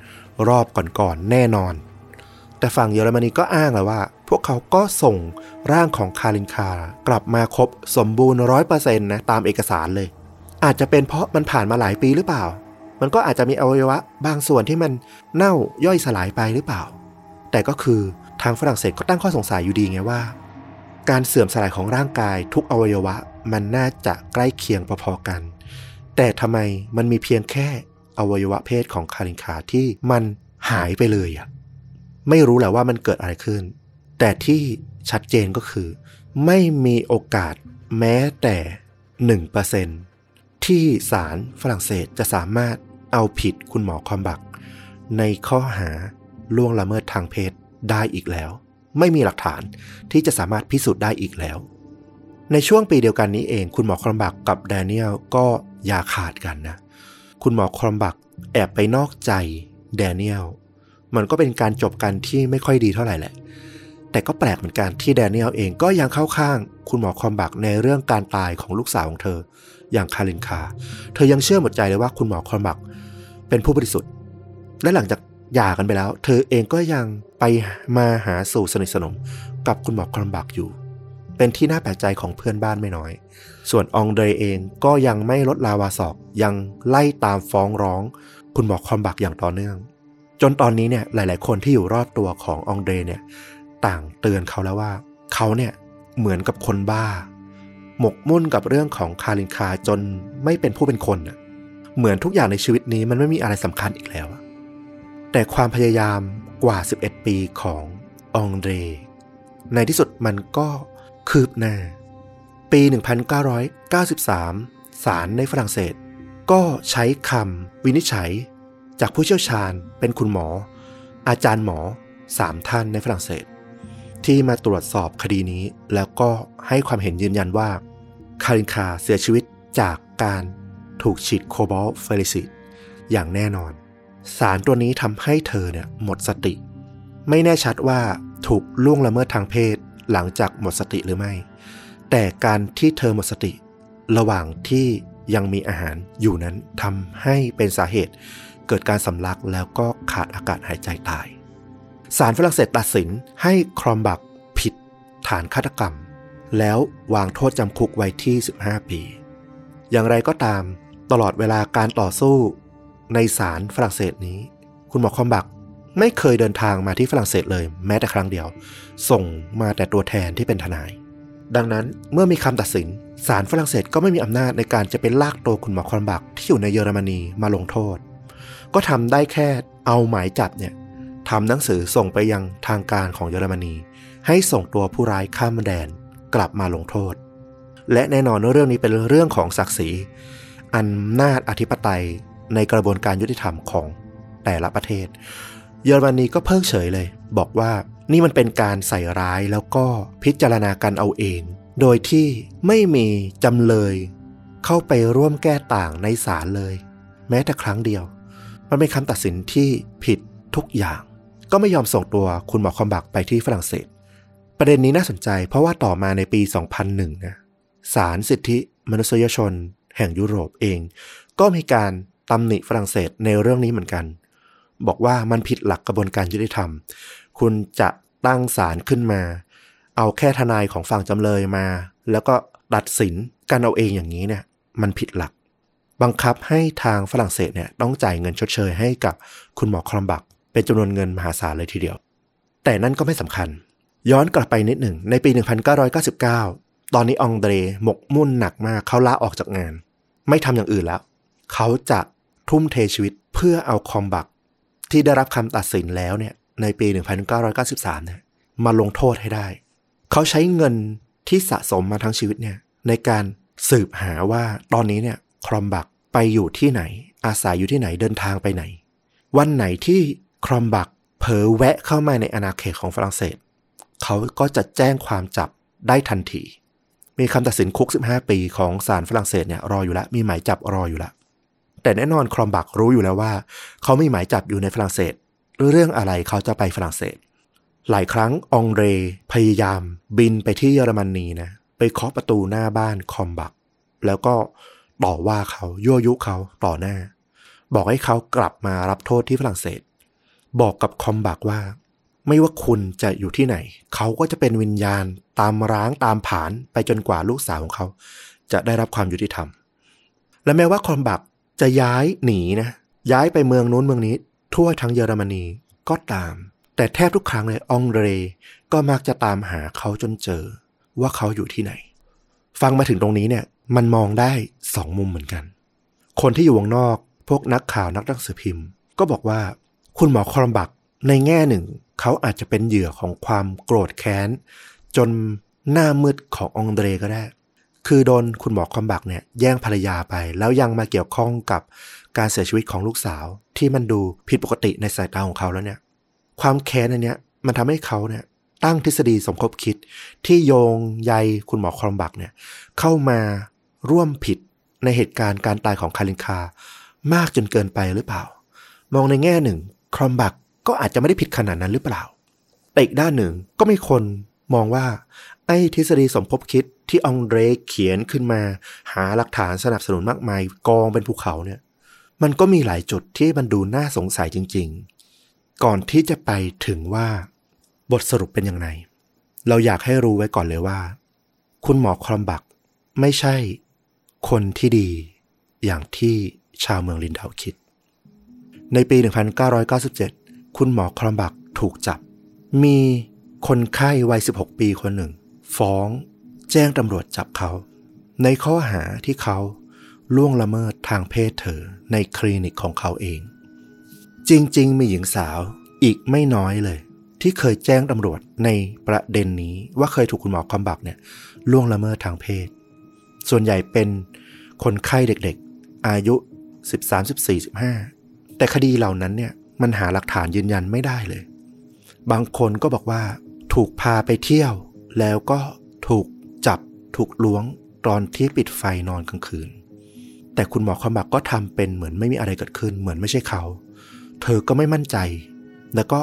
A: รอบก่อนๆแน่นอน แต่ฝั่งเยอรมนีก็อ้างเลยว่า พวกเขาก็ส่งร่างของคารินคากลับมาครบสมบูรณ์ร้อยเปอร์เซ็นต์นะตามเอกสารเลย อาจจะเป็นเพราะมันผ่านมาหลายปีหรือเปล่า มันก็อาจจะมีอวัยวะบางส่วนที่มันเน่าย่อยสลายไปหรือเปล่า แต่ก็คือทางฝรั่งเศสก็ตั้งข้อสงสัยอยู่ดีไงว่า การเสื่อมสลายของร่างกายทุกอวัยวะมันน่าจะใกล้เคียงพอๆกัน แต่ทำไมมันมีเพียงแค่อวัยวะเพศของคารินคาที่มันหายไปเลยอะไม่รู้แหละว่ามันเกิดอะไรขึ้น แต่ที่ชัดเจนก็คือ ไม่มีโอกาสแม้แต่หนึ่งเปอร์เซนที่ศาลฝรั่งเศสจะสามารถ เอาผิดคุณหมอคอมบัก ในข้อหาล่วงละเมิดทางเพศได้อีกแล้ว ไม่มีหลักฐานที่จะสามารถพิสูจน์ได้อีกแล้ว ในช่วงปีเดียวกันนี้เอง คุณหมอคอมบักกับแดเนียลก็อย่าขาดกันนะ คุณหมอคอมบักแอบไปนอกใจแดเนียลมันก็เป็นการจบกันที่ไม่ค่อยดีเท่าไหร่แหละ แต่ก็แปลกเหมือนกันที่แดเนียลเองก็ยังเข้าข้าง คุณหมอคอมบักในเรื่องการตายของลูกสาวของเธอ อย่างคารินคา เธอยังเชื่อหมดใจเลยว่าคุณหมอคอมบัก เป็นผู้บริสุทธิ์ และหลังจากหย่ากันไปแล้ว เธอเองก็ยังไปมาหาสู่สนิทสนม กับคุณหมอคอมบักอยู่ เป็นที่น่าแปลกใจของเพื่อนบ้านไม่น้อย ส่วนองเดรเองก็ยังไม่ลดลาวาศอกยังไล่ตามฟ้องร้อง คุณหมอคอมบักอย่างต่อเนื่อง จนตอนนี้เนี่ยหลาย ๆ คนที่อยู่รอบตัวขององเดรเนี่ยต่างเตือนเขาแล้วว่า เขาเนี่ยเหมือนกับคนบ้า หมกมุ่นกับเรื่องของคารินคาจนไม่เป็นผู้เป็นคนน่ะ เหมือนทุกอย่างในชีวิตนี้มันไม่มีอะไรสำคัญอีกแล้ว แต่ความพยายามกว่า 11 ปีขององเดรในที่สุดมันก็คืบหน้า ปี 1993 ศาลในฝรั่งเศส ก็ใช้คำวินิจฉัย จากผู้เชี่ยวชาญเป็นคุณหมอ อาจารย์หมอสามท่านในฝรั่งเศส ที่มาตรวจสอบคดีนี้ แล้วก็ให้ความเห็นยืนยันว่า คารินคาเสียชีวิตจากการ ถูกฉีดโคบอลเฟอร์เรซิตอย่างแน่นอน สารตัวนี้ทำให้เธอเนี่ยหมดสติ ไม่แน่ชัดว่าถูกล่วงละเมิดทางเพศหลังจากหมดสติหรือไม่ แต่การที่เธอหมดสติ ระหว่างที่ยังมีอาหารอยู่นั้นทำให้เป็นสาเหตุ เกิดการสำลักแล้วก็ขาดอากาศหายใจตาย ศาลฝรั่งเศสตัดสินให้ครอมบักผิดฐานฆาตกรรม แล้ววางโทษจำคุกไว้ที่ 15 ปี อย่างไรก็ตาม ตลอดเวลาการต่อสู้ในศาลฝรั่งเศสนี้ คุณหมอคอมบักไม่เคยเดินทางมาที่ฝรั่งเศสเลยแม้แต่ครั้งเดียว ส่งมาแต่ตัวแทนที่เป็นทนาย ดังนั้นเมื่อมีคำตัดสินศาลฝรั่งเศสก็ไม่มีอำนาจในการจะเป็นลากตัวคุณหมอคอมบักที่อยู่ในเยอรมนีมาลงโทษ ก็ทำได้แค่เอาหมายจับเนี่ยทำหนังสือส่งไปยังทางการของเยอรมนี ให้ส่งตัวผู้ร้ายข้ามแดนกลับมาลงโทษ และแน่นอนว่าเรื่องนี้เป็นเรื่องของศักดิ์ศรี อำนาจอธิปไตยในกระบวนการยุติธรรมของแต่ละประเทศ เยอรมนีก็เพิกเฉยเลย บอกว่านี่มันเป็นการใส่ร้ายแล้วก็พิจารณากันเอาเอง โดยที่ไม่มีจำเลย เข้าไปร่วมแก้ต่างในศาลเลย แม้แต่ครั้งเดียว มันเป็นคำตัดสินที่ผิดทุกอย่าง ก็ไม่ยอมส่งตัวคุณหมอคอมบักไปที่ฝรั่งเศส ประเด็นนี้น่าสนใจเพราะว่าต่อมาในปี 2001นะศาลสิทธิมนุษยชน แห่งยุโรปเอง ก็มีการตำหนิฝรั่งเศสในเรื่องนี้เหมือนกัน บอกว่ามันผิดหลักกระบวนการยุติธรรม คุณจะตั้งศาลขึ้นมา เอาแค่ทนายของฝั่งจำเลยมา แล้วก็ตัดสินกันเอาเองอย่างนี้เนี่ย มันผิดหลัก บังคับให้ทางฝรั่งเศสเนี่ยต้องจ่ายเงินชดเชยให้กับคุณหมอครอมบัก เป็นจำนวนเงินมหาศาลเลยทีเดียว แต่นั่นก็ไม่สำคัญ ย้อนกลับไปนิดหนึ่งในปี 1999 ตอนนี้องเดรหมกมุ่นหนักมากเขาลาออกจากงาน ไม่ทำอย่างอื่นแล้ว เขาจะทุ่มเทชีวิตเพื่อเอาคอมบักที่ได้รับคำตัดสินแล้วเนี่ยในปี 1993เนี่ยมาลงโทษให้ได้ เขาใช้เงินที่สะสมมาทั้งชีวิตเนี่ยในการสืบหาว่าตอนนี้เนี่ยครอมบักไปอยู่ที่ไหน อาศัยอยู่ที่ไหนเดินทางไปไหน วันไหนที่ครอมบักเผลอแวะเข้ามาในอาณาเขตของฝรั่งเศส เขาก็จะแจ้งความจับได้ทันที มีคำตัดสินคุก 15 ปีของศาลฝรั่งเศสเนี่ยรออยู่ล้วมีหมายจับรออยู่ล้วแต่แน่นอนครอมบักรู้อยู่แล้วว่า เขามีหมายจับอยู่ในฝรั่งเศสเรื่องอะไรเขาจะไปฝรั่งเศส หลายครั้งองเรพยายามบินไปที่เยอรมนีนะไปเคาะประตูหน้าบ้านคอมบัก แล้วก็ต่อว่าเขายั่วยุเขาต่อหน้า บอกให้เขากลับมารับโทษที่ฝรั่งเศส บอกกับคอมบักว่า ไม่ว่าคุณจะอยู่ที่ไหน เขาก็จะเป็นวิญญาณตามร้างตามผานไปจนกว่าลูกสาวของเขา จะได้รับความยุติธรรม และแม้ว่าคอมบักจะย้ายหนีนะ ย้ายไปเมืองนู้นเมืองนี้ ทั่วทั้งเยอรมนีก็ตาม แต่แทบทุกครั้งเลยองเร ก็มักจะตามหาเขาจนเจอ ว่าเขาอยู่ที่ไหน ฟังมาถึงตรงนี้เนี่ย มันมองได้สองมุมเหมือนกัน คนที่อยู่วงนอก พวกนักข่าวนักหนังสือพิมพ์ ก็บอกว่า คุณหมอคอมบักในแง่หนึ่ง เขาอาจจะเป็นเหยื่อของความโกรธแค้น จนหน้ามืดขององเดรก็ได้ คือโดนคุณหมอคอมบักเนี่ยแย่งภรรยาไป แล้วยังมาเกี่ยวข้องกับการเสียชีวิตของลูกสาว ที่มันดูผิดปกติในสายตาของเขาแล้วเนี่ย ความแค้นอันเนี้ยมันทำให้เขาเนี่ยตั้งทฤษฎีสมคบคิด ที่โยงใยคุณหมอคอมบักเนี่ยเข้ามาร่วมผิดในเหตุการณ์การตายของคารินคามากจนเกินไปหรือเปล่า มองในแง่หนึ่งคอมบัก ก็อาจจะไม่ได้ผิดขนาดนั้นหรือเปล่า แต่อีกด้านหนึ่งก็มีคนมองว่า ไอ้ทฤษฎีสมคบคิดที่องเดรเขียนขึ้นมา หาหลักฐานสนับสนุนมากมาย กองเป็นภูเขาเนี่ย มันก็มีหลายจุดที่มันดูน่าสงสัยจริง ๆ ก่อนที่จะไปถึงว่า บทสรุปเป็นยังไงเราอยากให้รู้ไว้ก่อนเลยว่า คุณหมอครอมบักไม่ใช่ คนที่ดี อย่างที่ชาวเมืองลินดาวคิด ในปี 1997 คุณหมอครอมบักถูกจับ มีคนไข้วัย 16 ปีคนหนึ่ง ฟ้องแจ้งตำรวจจับเขา ในข้อหาที่เขาล่วงละเมิดทางเพศเธอในคลินิกของเขาเอง จริงๆ มีหญิงสาวอีกไม่น้อยเลย ที่เคยแจ้งตำรวจในประเด็นนี้ว่าเคยถูกคุณหมอคอมบักเนี่ยล่วงละเมิดทางเพศ ส่วนใหญ่เป็นคนไข้เด็กๆ อายุ 13 14 15 แต่คดีเหล่านั้นเนี่ย มันหาหลักฐานยืนยันไม่ได้เลย บางคนก็บอกว่า ถูกพาไปเที่ยว แล้วก็ถูกจับถูกล้วงตอนที่ปิดไฟนอนกลางคืน แต่คุณหมอคอมบักก็ทำเป็นเหมือนไม่มีอะไรเกิดขึ้น เหมือนไม่ใช่เขา เธอก็ไม่มั่นใจ แล้วก็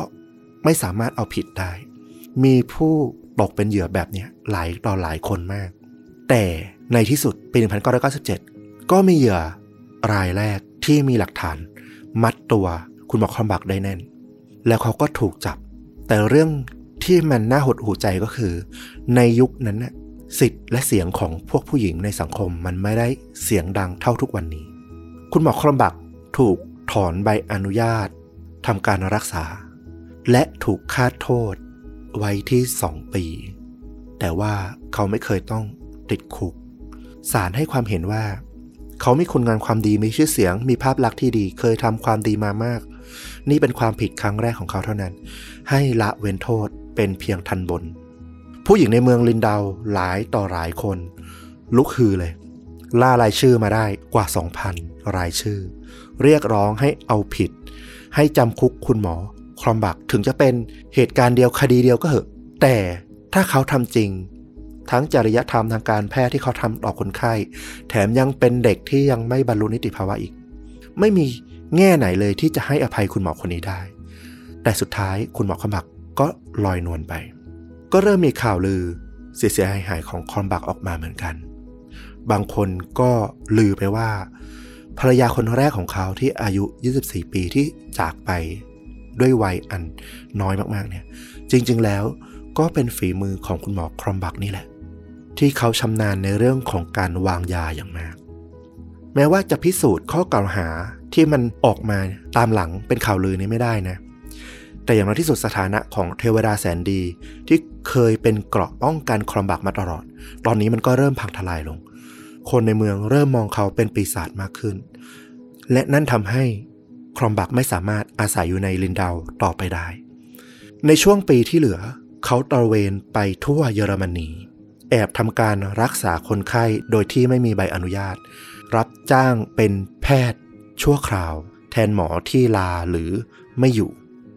A: ไม่สามารถเอาผิดได้ มีผู้ตกเป็นเหยื่อแบบเนี้ยหลายต่อหลายคนมาก แต่ในที่สุดปี 1997 ก็มีเหยื่อรายแรกที่มีหลักฐาน มัดตัว คุณหมอคอมบักได้แน่น แล้วเขาก็ถูกจับ แต่เรื่องที่มันน่าหดหูใจก็คือ ในยุคนั้นน่ะสิทธิ์และเสียงของพวกผู้หญิงในสังคมมันไม่ได้เสียงดังเท่าทุกวันนี้ คุณหมอคอมบักถูกถอนใบอนุญาตทำการรักษา และถูกคาดโทษไว้ที่สองปี แต่ว่าเขาไม่เคยต้องติดคุกศาลให้ความเห็นว่า เขามีคุณงานความดีมีชื่อเสียง มีภาพลักษณ์ที่ดี เคยทำความดีมามาก นี่เป็นความผิดครั้งแรกของเขาเท่านั้น ให้ละเว้นโทษเป็นเพียงทันบน ผู้หญิงในเมืองลินดาวหลายต่อหลายคน ลุกฮือเลย ล่ารายชื่อมาได้กว่า 2,000 รายชื่อ เรียกร้องให้เอาผิด ให้จำคุกคุณหมอครอมบักถึงจะเป็นเหตุการณ์เดียวคดีเดียวก็เหอะ แต่ถ้าเขาทำจริง ทั้งจริยธรรมทางการแพทย์ที่เขาทำต่อคนไข้ แถมยังเป็นเด็กที่ยังไม่บรรลุนิติภาวะอีก ไม่มี แง่ไหนเลยที่จะให้อภัยคุณหมอคนนี้ได้ แต่สุดท้ายคุณหมอคอมบักก็ลอยนวลไป ก็เริ่มมีข่าวลือเสียหายหายของคอมบักออกมาเหมือนกัน บางคนก็ลือไปว่า ภรรยาคนแรกของเขาที่อายุ 24 ปีที่จากไปด้วยวัยอันน้อยมากๆเนี่ย จริงๆแล้วก็เป็นฝีมือของคุณหมอครอมบักนี่แหละ ที่เขาชำนาญในเรื่องของการวางยาอย่างมาก แม้ว่าจะพิสูจน์ข้อกล่าวหา ที่มันออกมาตามหลังเป็นข่าวลือนี้ไม่ได้นะ แต่อย่างน้อยที่สุดสถานะของเทวดาแสนดี ที่เคยเป็นเกราะป้องกันครอมบักมาตลอด ตอนนี้มันก็เริ่มพังทลายลง คนในเมืองเริ่มมองเขาเป็นปีศาจมากขึ้น และนั่นทำให้ครอมบักไม่สามารถอาศัยอยู่ในลินดาวต่อไปได้ ในช่วงปีที่เหลือเขาตระเวนไปทั่วเยอรมนีแอบทำการรักษาคนไข้โดยที่ไม่มีใบอนุญาต รับจ้างเป็นแพทย์ ชั่วคราว แทนหมอที่ลาหรือไม่อยู่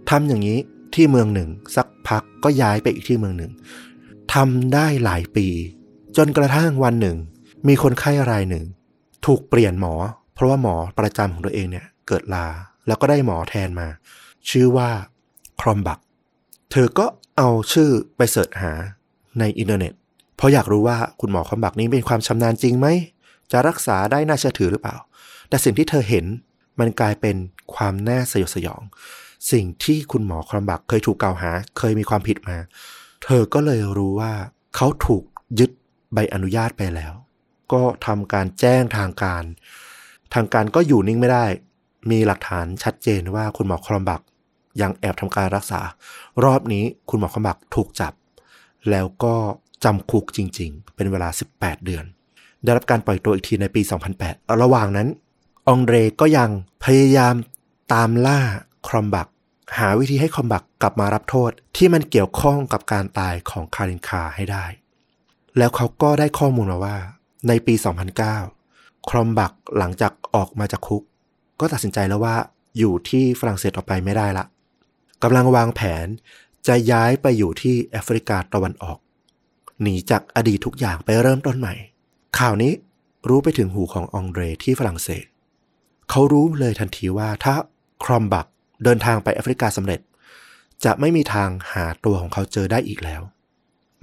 A: ทำอย่างนี้ที่เมืองหนึ่ง สักพักก็ย้ายไปอีกที่เมืองหนึ่งทำได้หลายปี จนกระทั่งวันหนึ่ง มีคนไข้รายหนึ่ง ถูกเปลี่ยนหมอ เพราะว่าหมอประจำของตัวเองเนี่ยเกิดลาแล้วก็ได้หมอแทนมา ชื่อว่าครอมบักเธอก็เอาชื่อไปเสิร์ชหาในอินเทอร์เน็ต เพราะอยากรู้ว่าคุณหมอครอมบักนี้เป็นความชำนาญจริงไหม จะรักษาได้น่าเชื่อถือหรือเปล่า แต่สิ่งที่เธอเห็นมันกลายเป็นความน่าสยดสยอง สิ่งที่คุณหมอครอมบักเคยถูกกล่าวหา เคยมีความผิดมา เธอก็เลยรู้ว่าเขาถูกยึดใบอนุญาตไปแล้ว ก็ทำการแจ้งทางการ ทางการก็อยู่นิ่งไม่ได้ มีหลักฐานชัดเจนว่าคุณหมอครอมบักยังแอบทำการรักษา รอบนี้คุณหมอครอมบักถูกจับ แล้วก็จำคุกจริง ๆ เป็นเวลา 18 เดือน ได้รับการปล่อยตัวอีกทีในปี 2008 ระหว่างนั้น องเรก็ยังพยายามตามล่าครอมบัก หาวิธีให้ครอมบักกลับมารับโทษที่มันเกี่ยวข้องกับการตายของคารินคาให้ได้ แล้วเขาก็ได้ข้อมูลมาว่า ในปี 2009 ครอมบักหลังจากออกมาจากคุก ก็ตัดสินใจแล้วว่าอยู่ที่ฝรั่งเศสต่อไปไม่ได้ละกำลังวางแผนจะย้ายไปอยู่ที่แอฟริกาตะวันออก หนีจากอดีตทุกอย่างไปเริ่มต้นใหม่ ข่าวนี้รู้ไปถึงหูขององเดรที่ฝรั่งเศส เขารู้เลยทันทีว่าถ้าครอมบักเดินทางไปแอฟริกาสำเร็จ จะไม่มีทางหาตัวของเขาเจอได้อีกแล้ว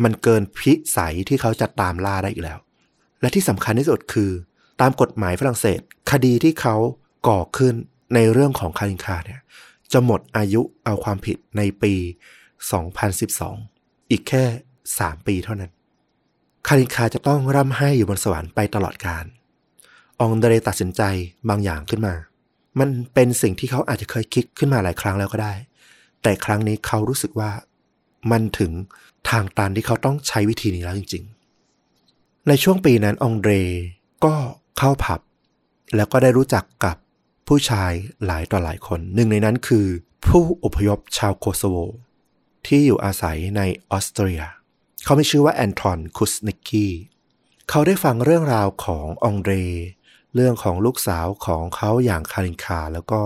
A: มันเกินพิสัยที่เขาจะตามล่าได้อีกแล้ว และที่สำคัญที่สุดคือ ตามกฎหมายฝรั่งเศส คดีที่เขาก่อขึ้นในเรื่องของคารินคาเนี่ยจะหมดอายุเอาความผิดในปี 2012 อีกแค่ 3 ปีเท่านั้น คารินคาจะต้องร่ำไห้อยู่บนสวรรค์ไปตลอดกาล องเดเรตัดสินใจบางอย่างขึ้นมา มันเป็นสิ่งที่เขาอาจจะเคยคิดขึ้นมาหลายครั้งแล้วก็ได้ แต่ครั้งนี้เขารู้สึกว่ามันถึงทางตันที่เขาต้องใช้วิธีนี้แล้วจริง ๆ ในช่วงปีนั้นองเดรก็เข้าผับ แล้วก็ได้รู้จักกับผู้ชายหลายต่อหลายคน หนึ่งในนั้นคือ ผู้อพยพชาวโคโซโว ที่อยู่อาศัยในออสเตรีย เขาไม่ชื่อว่าแอนทอนคุสนิกกี้ เขาได้ฟังเรื่องราวขององเดร เรื่องของลูกสาวของเขาอย่างคารินคา แล้วก็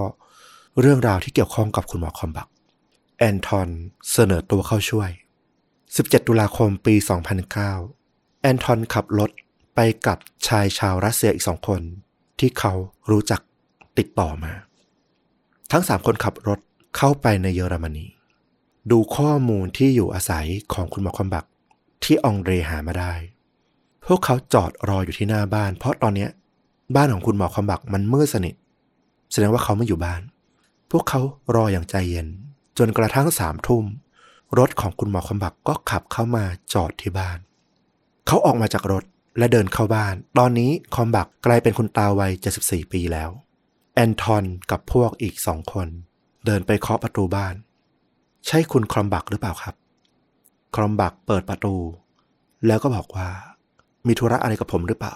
A: เรื่องราวที่เกี่ยวข้องกับคุณหมอคอมบัก แอนทอนเสนอตัวเข้าช่วย 17 ตุลาคมปี 2009 แอนทอนขับรถไปกับชายชาวรัสเซียอีกสองคน ที่เขารู้จักติดต่อมา ทั้งสามคนขับรถเข้าไปในเยอรมนี ดูข้อมูลที่อยู่อาศัยของคุณหมอคอมบักที่องเดรหามาได้ พวกเขาจอดรออยู่ที่หน้าบ้าน เพราะตอนนี้ บ้านของคุณหมอคอมบักมันมืดสนิท แสดงว่าเขาไม่อยู่บ้าน พวกเขารออย่างใจเย็น จนกระทั่งสามทุ่ม รถของคุณหมอคอมบักก็ขับเข้ามาจอดที่บ้าน เขาออกมาจากรถและเดินเข้าบ้าน ตอนนี้คอมบักกลายเป็นคุณตาวัย 74 ปีแล้ว แอนทอนกับพวกอีกสองคน เดินไปเคาะประตูบ้าน ใช่คุณคอมบักหรือเปล่าครับ คอมบักเปิดประตู แล้วก็บอกว่า มีธุระอะไรกับผมหรือเปล่า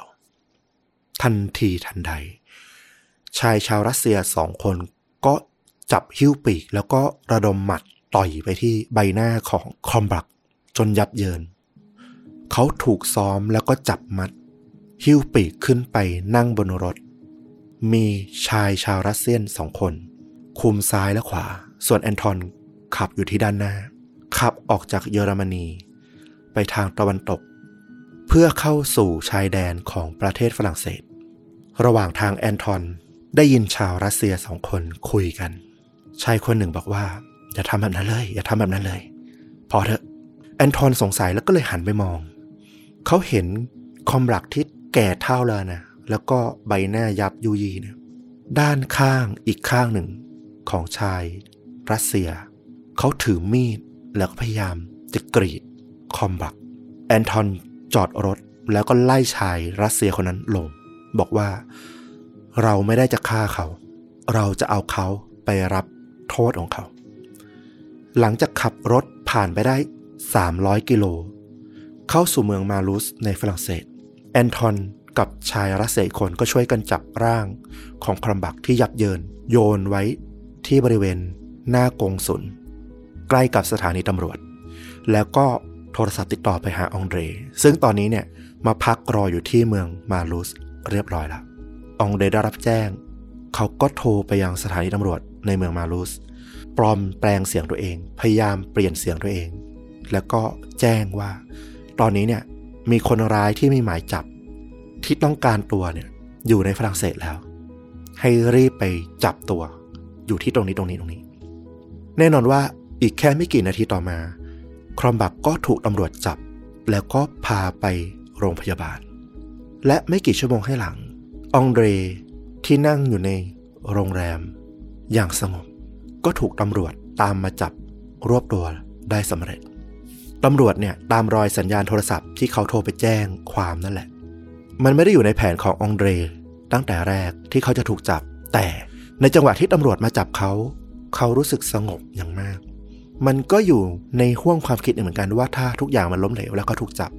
A: ทันทีทันใด ชายชาวรัสเซียสองคนก็จับหิ้วปีก แล้วก็ระดมหมัดต่อยไปที่ใบหน้าของคอมบักจนยับเยิน เขาถูกซ้อมแล้วก็จับมัด หิ้วปีกขึ้นไปนั่งบนรถ มีชายชาวรัสเซียนสองคน คุมซ้ายและขวา ส่วนแอนทอนขับอยู่ที่ด้านหน้า ขับออกจากเยอรมนี ไปทางตะวันตก เพื่อเข้าสู่ชายแดนของประเทศฝรั่งเศส ระหว่างทางแอนทอน ได้ยินชาวรัสเซียสองคนคุยกัน ชายคนหนึ่งบอกว่า อย่าทำแบบนั้นเลย อย่าทำแบบนั้นเลย พอเถอะ แอนทอนสงสัยแล้วก็เลยหันไปมอง เขาเห็นคอมรักที่แก่เท่าแล้วนะแล้วก็ใบหน้ายับยุยีเนี่ยด้านข้างอีกข้างหนึ่งของชายรัสเซีย เขาถือมีดแล้วก็พยายามจะกรีดคอมบักแอนทอนจอดรถแล้วก็ไล่ชายรัสเซียคนนั้นลง บอกว่า เราไม่ได้จะฆ่าเขา เราจะเอาเขาไปรับโทษของเขา หลังจากขับรถผ่านไปได้ 300 กิโล เข้าสู่เมืองมาลุสในฝรั่งเศส แอนทอนกับชายรัสเซียคนก็ช่วยกันจับร่างของครัมบักที่ยับเยิน โยนไว้ที่บริเวณหน้ากงสุลใกล้กับสถานีตำรวจ แล้วก็โทรศัพท์ติดต่อไปหาองเดร ซึ่งตอนนี้เนี่ยมาพักรออยู่ที่เมืองมาลุส เรียบร้อยแล้วองเดได้รับแจ้ง เขาก็โทรไปยังสถานีตำรวจในเมืองมาลุสปลอมแปลงเสียงตัวเอง พยายามเปลี่ยนเสียงตัวเอง แล้วก็แจ้งว่า ตอนนี้เนี่ยมีคนร้ายที่มีหมายจับ ที่ต้องการตัวเนี่ยอยู่ในฝรั่งเศสแล้ว ให้รีบไปจับตัว อยู่ที่ตรงนี้ตรงนี้ตรงนี้ แน่นอนว่าอีกแค่ไม่กี่นาทีต่อมา ครอมบักก็ถูกตำรวจจับ แล้วก็พาไปโรงพยาบาล และไม่กี่ชั่วโมงให้หลัง องเดรที่นั่งอยู่ในโรงแรม อย่างสงบก็ถูกตำรวจตามมาจับรวบตัวได้สำเร็จ ตำรวจเนี่ยตามรอยสัญญาณโทรศัพท์ที่เขาโทรไปแจ้งความนั่นแหละ มันไม่ได้อยู่ในแผนขององเดรตั้งแต่แรกที่เขาจะถูกจับ แต่ในจังหวะที่ตำรวจมาจับเขา เขารู้สึกสงบอย่างมาก มันก็อยู่ในห่วงความคิดเหมือนกันว่าถ้าทุกอย่างมันล้มเหลวแล้วก็ถูกจับ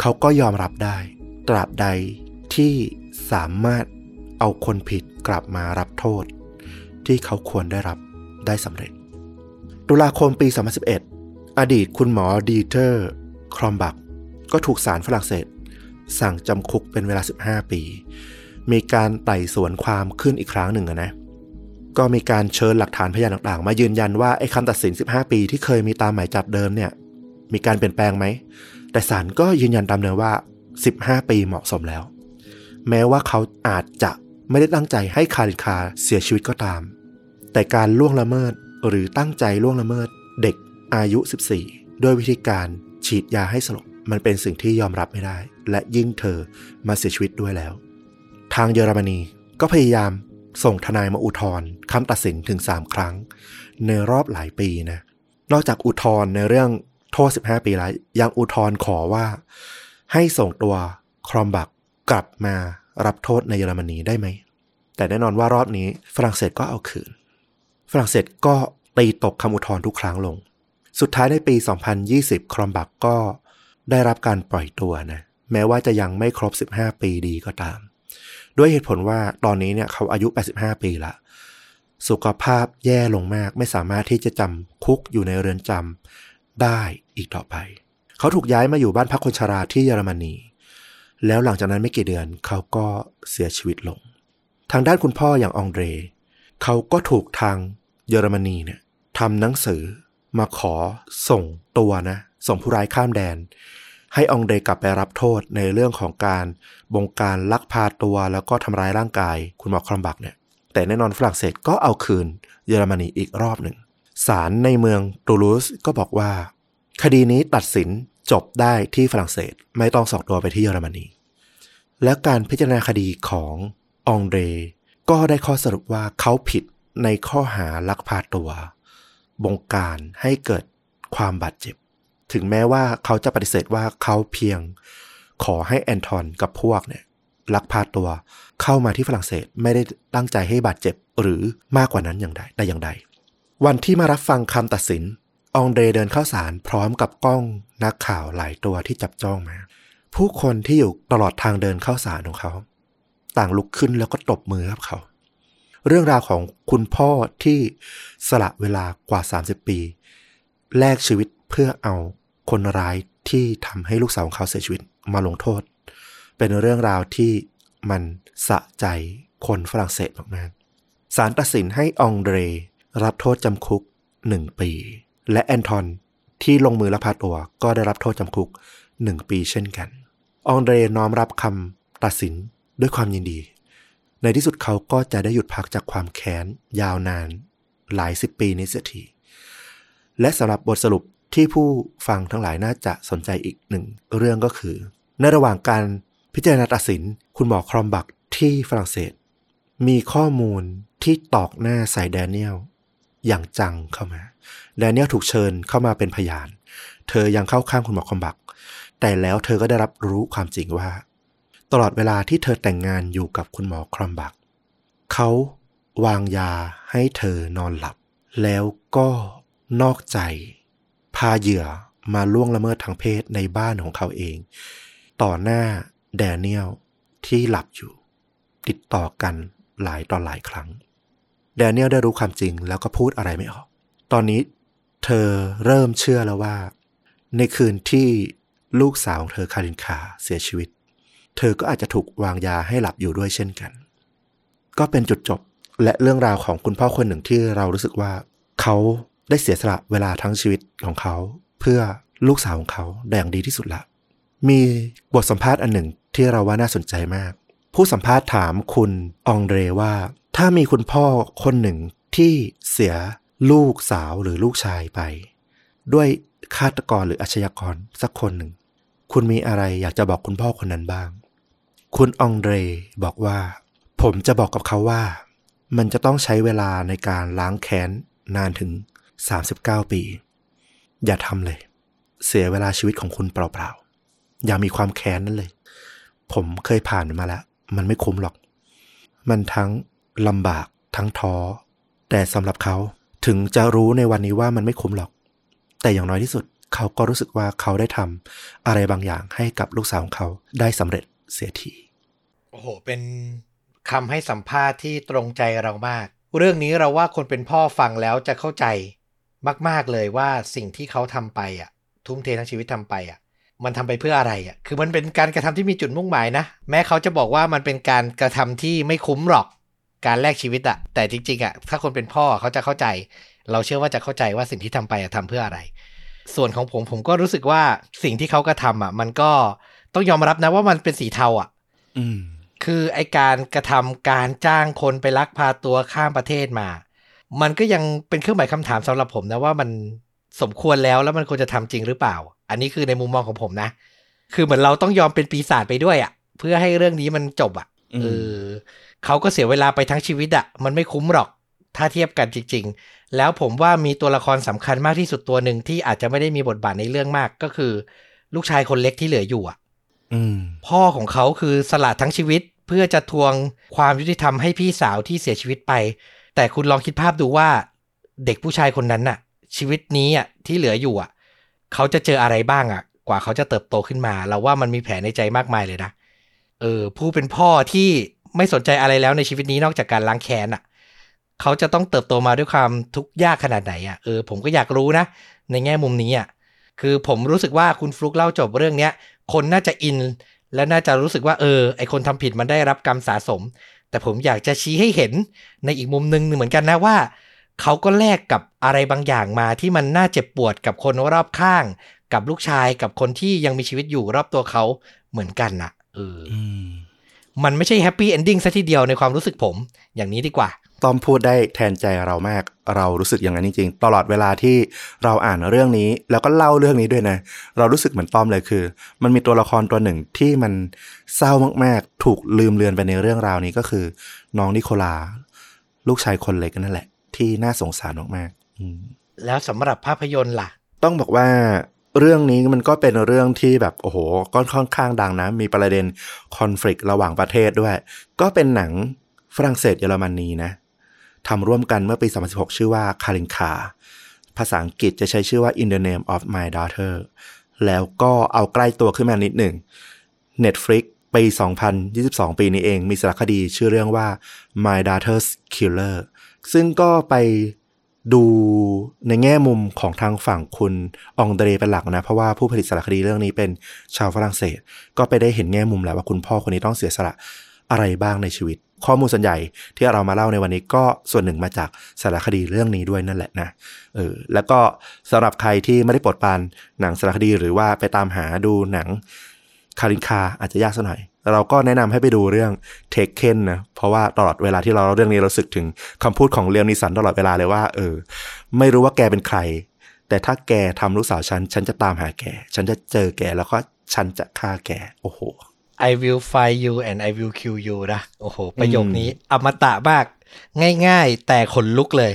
A: เขาก็ยอมรับได้ ตราบใดที่สามารถเอาคนผิดกลับมารับโทษ ที่เขาควรได้รับได้สำเร็จ ตุลาคมปี 2011 อดีตคุณหมอดีเทอร์ครอมบัก ก็ถูกศาลฝรั่งเศส สั่งจำคุกเป็นเวลา 15 ปี มีการไต่สวนความขึ้นอีกครั้งหนึ่งนะ ก็มีการเชิญหลักฐานพยานต่างๆ มายืนยันว่าไอ้คำตัดสิน 15 ปีที่เคยมีตามหมายจับเดิมเนี่ย มีการเปลี่ยนแปลงไหม แต่ศาลก็ยืนยันตามเดิมว่า 15 ปีเหมาะสมแล้ว แม้ว่าเขาอาจจะไม่ได้ตั้งใจให้คารินคาเสียชีวิตก็ตาม แต่การล่วงละเมิดหรือตั้งใจล่วงละเมิดเด็กอายุ 14 ด้วยวิธีการฉีดยาให้สลบมันเป็นสิ่งที่ยอมรับไม่ได้ และยิ่งเธอมาเสียชีวิตด้วยแล้ว ทางเยอรมนีก็พยายามส่งทนายมาอุทธรณ์คำตัดสินถึง 3 ครั้ง ในรอบหลายปีนะ นอกจากอุทธรณ์ในเรื่องโทษ 15 ปีแล้วยังอุทธรณ์ขอว่า ให้ส่งตัวครอมบักกลับมารับโทษในเยอรมนีได้ไหม แต่แน่นอนว่ารอบนี้ฝรั่งเศสก็เอาคืน ฝรั่งเศสก็ตีตกคำอุทธรณ์ทุกครั้งลง สุดท้ายในปี 2020 ครอมบักก็ได้รับการปล่อยตัวนะ แม้ว่าจะยังไม่ครบ 15 ปีดีก็ตาม ด้วยเหตุผลว่าตอนนี้เนี่ยเขาอายุ 85 ปีละ สุขภาพแย่ลงมาก ไม่สามารถที่จะจำคุกอยู่ในเรือนจำได้อีกต่อไป เขาถูกย้ายมาอยู่บ้านพักคนชราที่เยอรมนี แล้วหลังจากนั้นไม่กี่เดือนเขาก็เสียชีวิตลง ทางด้านคุณพ่ออย่างองเดร เขาก็ถูกทางเยอรมนีเนี่ยทำหนังสือมาขอส่งตัวนะ ส่งผู้ร้ายข้ามแดน ให้องเดรกลับไปรับโทษในเรื่องของการบงการลักพาตัวแล้วก็ทำร้ายร่างกายคุณหมอครอมบักเนี่ยแต่แน่นอนฝรั่งเศสก็เอาคืนเยอรมนีอีกรอบหนึ่งศาลในเมืองตูลูสก็บอกว่า คดีนี้ตัดสินจบได้ที่ฝรั่งเศส ไม่ต้องส่งตัวไปที่เยอรมนี และการพิจารณาคดีขององเดรก็ได้ข้อสรุปว่าเขาผิดในข้อหาลักพาตัว บงการให้เกิดความบาดเจ็บ ถึงแม้ว่าเขาจะปฏิเสธว่าเขาเพียงขอให้แอนทอนกับพวกเนี่ยลักพาตัวเข้ามาที่ฝรั่งเศสไม่ได้ตั้งใจให้บาดเจ็บหรือมากกว่านั้นอย่างใดแต่อย่างใด วันที่มารับฟังคำตัดสิน องเดรเดินเข้าศาลพร้อมกับกล้องนักข่าวหลายตัวที่จับจ้องมา ผู้คนที่อยู่ตลอดทางเดินเข้าศาลของเขา ต่างลุกขึ้นแล้วก็ตบมือกับเขา เรื่องราวของคุณพ่อที่สละเวลากว่า 30 ปี แลกชีวิตเพื่อเอาคนร้ายที่ทำให้ลูกสาวของเขาเสียชีวิตมาลงโทษ เป็นเรื่องราวที่มันสะใจคนฝรั่งเศสมากๆศาลตัดสินให้องเดรรับโทษจำคุกหนึ่งปี และแอนทอนที่ลงมือลักพาตัวก็ได้รับโทษจำคุกหนึ่งปีเช่นกัน องเดรน้อมรับคำตัดสินด้วยความยินดี ในที่สุดเขาก็จะได้หยุดพักจากความแค้น ยาวนาน หลายสิบปีนี้เสียที และสำหรับบทสรุปที่ผู้ฟังทั้งหลายน่าจะสนใจอีกหนึ่งเรื่องก็คือ ในระหว่างการพิจารณาตัดสิน คุณหมอครอมบักที่ฝรั่งเศส มีข้อมูลที่ตอกหน้าใส่แดเนียลอย่างจังเข้ามา แดเนียลถูกเชิญเข้ามาเป็นพยาน เธอยังเข้าข้างคุณหมอคอมบัก แต่แล้วเธอก็ได้รับรู้ความจริงว่า ตลอดเวลาที่เธอแต่งงานอยู่กับคุณหมอคอมบัก เขาวางยาให้เธอนอนหลับ แล้วก็นอกใจ พาเหยื่อมาล่วงละเมิดทางเพศในบ้านของเขาเอง ต่อหน้าแดเนียลที่หลับอยู่ ติดต่อกันหลายต่อหลายครั้ง แดเนียลได้รู้ความจริงแล้วก็พูดอะไรไม่ออก ตอนนี้ เธอเริ่มเชื่อแล้วว่า ในคืนที่ลูกสาวของเธอคารินคาเสียชีวิต เธอก็อาจจะถูกวางยาให้หลับอยู่ด้วยเช่นกัน ก็เป็นจุดจบและเรื่องราวของคุณพ่อคนหนึ่งที่เรารู้สึกว่า เขาได้เสียสละเวลาทั้งชีวิตของเขา เพื่อลูกสาวของเขาได้อย่างดีที่สุดละ มีบทสัมภาษณ์อันหนึ่งที่เราว่าน่าสนใจมาก ผู้สัมภาษณ์ถามคุณองเดรว่า ถ้ามีคุณพ่อคนหนึ่งที่เสีย ลูกสาวหรือลูกชายไป ด้วยฆาตกรหรืออาชญากรสักคนหนึ่ง คุณมีอะไรอยากจะบอกคุณพ่อคนนั้นบ้าง คุณองเดรบอกว่า ผมจะบอกกับเขาว่า มันจะต้องใช้เวลาในการล้างแค้นนานถึง 39 ปี อย่าทำเลย เสียเวลาชีวิตของคุณเปล่าๆ อย่ามีความแค้นนั่นเลย ผมเคยผ่านมาแล้ว มันไม่คุ้มหรอก มันทั้งลำบากทั้งท้อแต่สำหรับเขา ถึงจะรู้ในวันนี้ว่ามันไม่คุ้มหรอก แต่อย่างน้อยที่สุดเขาก็รู้สึกว่าเขาได้ทำอะไรบางอย่างให้กับลูกสาวของเขาได้สำเร็จเสียที
B: โอ้โห เป็นคำให้สัมภาษณ์ที่ตรงใจเรามาก เรื่องนี้เราว่าคนเป็นพ่อฟังแล้วจะเข้าใจมาก ๆ เลยว่าสิ่งที่เขาทำไปอะ ทุ่มเททั้งชีวิตทำไปอะ มันทำไปเพื่ออะไรอะ คือมันเป็นการกระทำที่มีจุดมุ่งหมายนะ แม้เขาจะบอกว่ามันเป็นการกระทำที่ไม่คุ้มหรอก การแลกชีวิตอะแต่จริงๆอะถ้าคนเป็นพ่อเขาจะเข้าใจ เราเชื่อว่าจะเข้าใจว่าสิ่งที่ทำไปอะทำเพื่ออะไร ส่วนของผมผมก็รู้สึกว่าสิ่งที่เขากระทำอะมันก็ต้องยอมรับนะว่ามันเป็นสีเทาอะ
A: อืม
B: คือไอการกระทำการจ้างคนไปลักพาตัวข้ามประเทศมา มันก็ยังเป็นเครื่องหมายคำถามสำหรับผมนะว่ามันสมควรแล้วแล้วมันควรจะทำจริงหรือเปล่า อันนี้คือในมุมมองของผมนะ คือเหมือนเราต้องยอมเป็นปีศาจไปด้วยอะ่ะ เพื่อให้เรื่องนี้มันจบอะ่ะ
A: อืม
B: เออ เขาก็เสียเวลาไปทั้งชีวิตอะ่ะมันไม่คุ้มหรอก ถ้าเทียบกันจริง ๆ แล้วผมว่ามีตัวละครสำคัญมากที่สุดตัวหนึ่งที่อาจจะไม่ได้มีบทบาทในเรื่องมากก็คือ ลูกชายคนเล็กที่เหลืออยู่อะ
A: อืม
B: พ่อของเขาคือสละทั้งชีวิตเพื่อจะทวงความยุติธรรมให้พี่สาวที่เสียชีวิตไป แต่คุณลองคิดภาพดูว่า เด็กผู้ชายคนนั้นน่ะ ชีวิตนี้อะที่เหลืออยู่อะ เขาจะเจออะไรบ้างอะ กว่าเขาจะเติบโตขึ้นมา เราว่ามันมีแผลในใจมากมายเลยนะเออผู้เป็นพ่อที่ ไม่สนใจอะไรแล้วในชีวิตนี้นอกจากการล้างแค้นอะเขาจะต้องเติบโตมาด้วยความทุกข์ยากขนาดไหนอะเออผมก็อยากรู้นะ ในแง่มุมนี้อะคือผมรู้สึกว่าคุณฟลุกเล่าจบเรื่องเนี้ยคนน่าจะอิน และน่าจะรู้สึกว่าเออไอคนทำผิดมันได้รับกรรมสะสม แต่ผมอยากจะชี้ให้เห็นในอีกมุมหนึ่งเหมือนกันนะว่าเขาก็แลกกับอะไรบางอย่างมาที่มันน่าเจ็บปวดกับคนรอบข้าง กับลูกชายกับคนที่ยังมีชีวิตอยู่รอบตัวเขาเหมือนกันนะเออ
A: ม
B: มันไม่ใช่ happy ending ซะทีเดียวในความรู้สึกผม อย่างนี้ดีกว่า
A: ต้อมพูดได้แทนใจเรามาก เรารู้สึกอย่างนั้นจริงๆ ตลอดเวลาที่เราอ่านเรื่องนี้ แล้วก็เล่าเรื่องนี้ด้วยนะ เรารู้สึกเหมือนต้อมเลยคือ มันมีตัวละครตัวหนึ่งที่มันเศร้ามากๆ ถูกลืมเลือนไปในเรื่องราวนี้ก็คือ น้องนิโคลา ลูกชายคนเล็กนั่นแหละ ที่น่าสงสารมากๆอืม
B: แล้วสำหรับภาพยนตร์ล่ะ
A: ต้องบอกว่า เรื่องนี้มันก็เป็นเรื่องที่แบบโอ้โหก็ค่อนข้างดังนะ มีประเด็นคอน FLICT ระหว่างประเทศด้วย ก็เป็นหนังฝรั่งเศสเยอรมนีนะทำร่วมกันเมื่อปี 2016 ชื่อว่าคารินคาภาษาอังกฤษจะใช้ชื่อว่า In the Name of My Daughter แล้วก็เอาใกล้ตัวขึ้นมานิดหนึ่ง Netflix ปี 2022 ปีนี้เองมีสารคดีชื่อเรื่องว่า My Daughter's Killer ซึ่งก็ไป ดูในแง่มุมของทางฝั่งคุณองเดรเป็นหลักนะ เพราะว่าผู้ผลิตสารคดีเรื่องนี้เป็นชาวฝรั่งเศส ก็ไปได้เห็นแง่มุมแล้วว่าคุณพ่อคนนี้ต้องเสียสละอะไรบ้างในชีวิต ข้อมูลส่วนใหญ่ที่เรามาเล่าในวันนี้ก็ส่วนหนึ่งมาจากสารคดีเรื่องนี้ด้วยนั่นแหละนะเออแล้วก็สำหรับใครที่ไม่ได้โปรดปานหนังสารคดีหรือว่าไปตามหาดูหนังคารินคาอาจจะยากสักหน่อย เราก็แนะนำให้ไปดูเรื่องเทคเคนนะ เพราะว่าตลอดเวลาที่เราเล่าเรื่องนี้เราสึกถึงคำพูดของเลียมนิสันตลอดเวลาเลยว่า เออ ไม่รู้ว่าแกเป็นใคร แต่ถ้าแกทำลูกสาวฉัน ฉันจะตามหาแก ฉันจะเจอแกแล้วก็ฉันจะฆ่าแก โอ้โห
B: I will find you and I will kill you นะ โอ้โห ประโยคนี้อมตะมาก ง่าย ๆ แต่ขนลุกเลย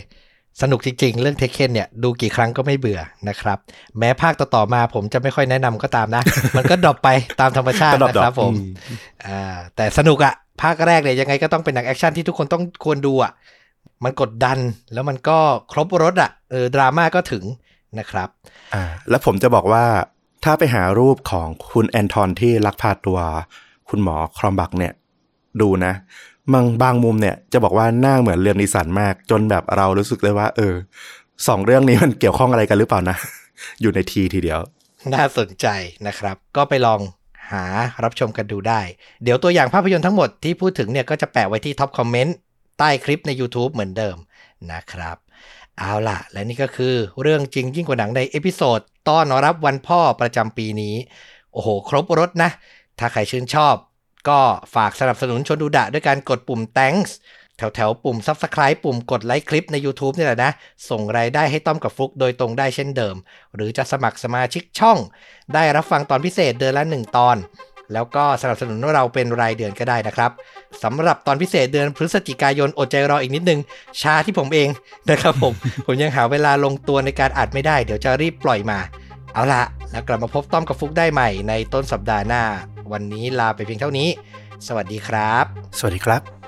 B: สนุกจริง ๆ เรื่อง Taken เนี่ยดูกี่ครั้งก็ไม่เบื่อนะครับ แม้ภาคต่อๆมาผมจะไม่ค่อยแนะนำก็ตามนะ มันก็ drop ไปตามธรรมชาติ
A: ก็ drop
B: นะครับ
A: drop
B: ผม
A: อืม
B: อ่าแต่สนุกอะภาคแรกเนี่ยยังไงก็ต้องเป็นหนังแอคชั่นที่ทุกคนต้องควรดูอะมันกดดันแล้วมันก็ครบรสอะเออดราม่าก็ถึงนะครับ
A: อ่าแล้วผมจะบอกว่าถ้าไปหารูปของคุณแอนทอนที่ลักพาตัว คุณหมอครอมบักเนี่ย ดูนะ บางบางมุมเนี่ยจะบอกว่าหน้าเหมือน Liam Neeson มาก จนแบบเรารู้สึกเลยว่า เออสองเรื่องนี้มันเกี่ยวข้องอะไรกันหรือเปล่านะ อยู่ในทีทีเดียว
B: น่าสนใจนะครับ ก็ไปลองหารับชมกันดูได้ เดี๋ยวตัวอย่างภาพยนตร์ทั้งหมดที่พูดถึงเนี่ยก็จะแปะไว้ที่ top comment ใต้คลิปใน YouTube เหมือนเดิมนะครับ เอาล่ะ และนี่ก็คือเรื่องจริงยิ่งกว่าหนังใน episode ต้อนรับวันพ่อประจำปีนี้ โอ้โห ครบรสนะ ถ้าใครชื่นชอบ ก็ฝากสนับสนุนชนดูดะด้วยการกดปุ่ม thanks แถวแถวๆปุ่ม subscribe ปุ่มกดไลค์คลิปใน YouTube นี่แหละนะ ส่งรายได้ให้ต้อมกับฟลุกโดยตรงได้เช่นเดิม หรือจะสมัครสมาชิกช่อง ได้รับฟังตอนพิเศษเดือนละ 1 ตอน แล้วก็สนับสนุนเราเป็นรายเดือนก็ได้นะครับสำหรับตอนพิเศษเดือนพฤศจิกายนอดใจรออีกนิดนึงช้าที่ผมเองนะครับผม ผมยังหาเวลาลงตัวในการอัดไม่ได้ เดี๋ยวจะรีบปล่อยมา เอาละแล้วกลับมาพบต้อมกับฟุกได้ใหม่ในต้นสัปดาห์หน้า วันนี้ลาไปเพียงเท่านี้ สวัสดีครับ
A: สวัสดีครับ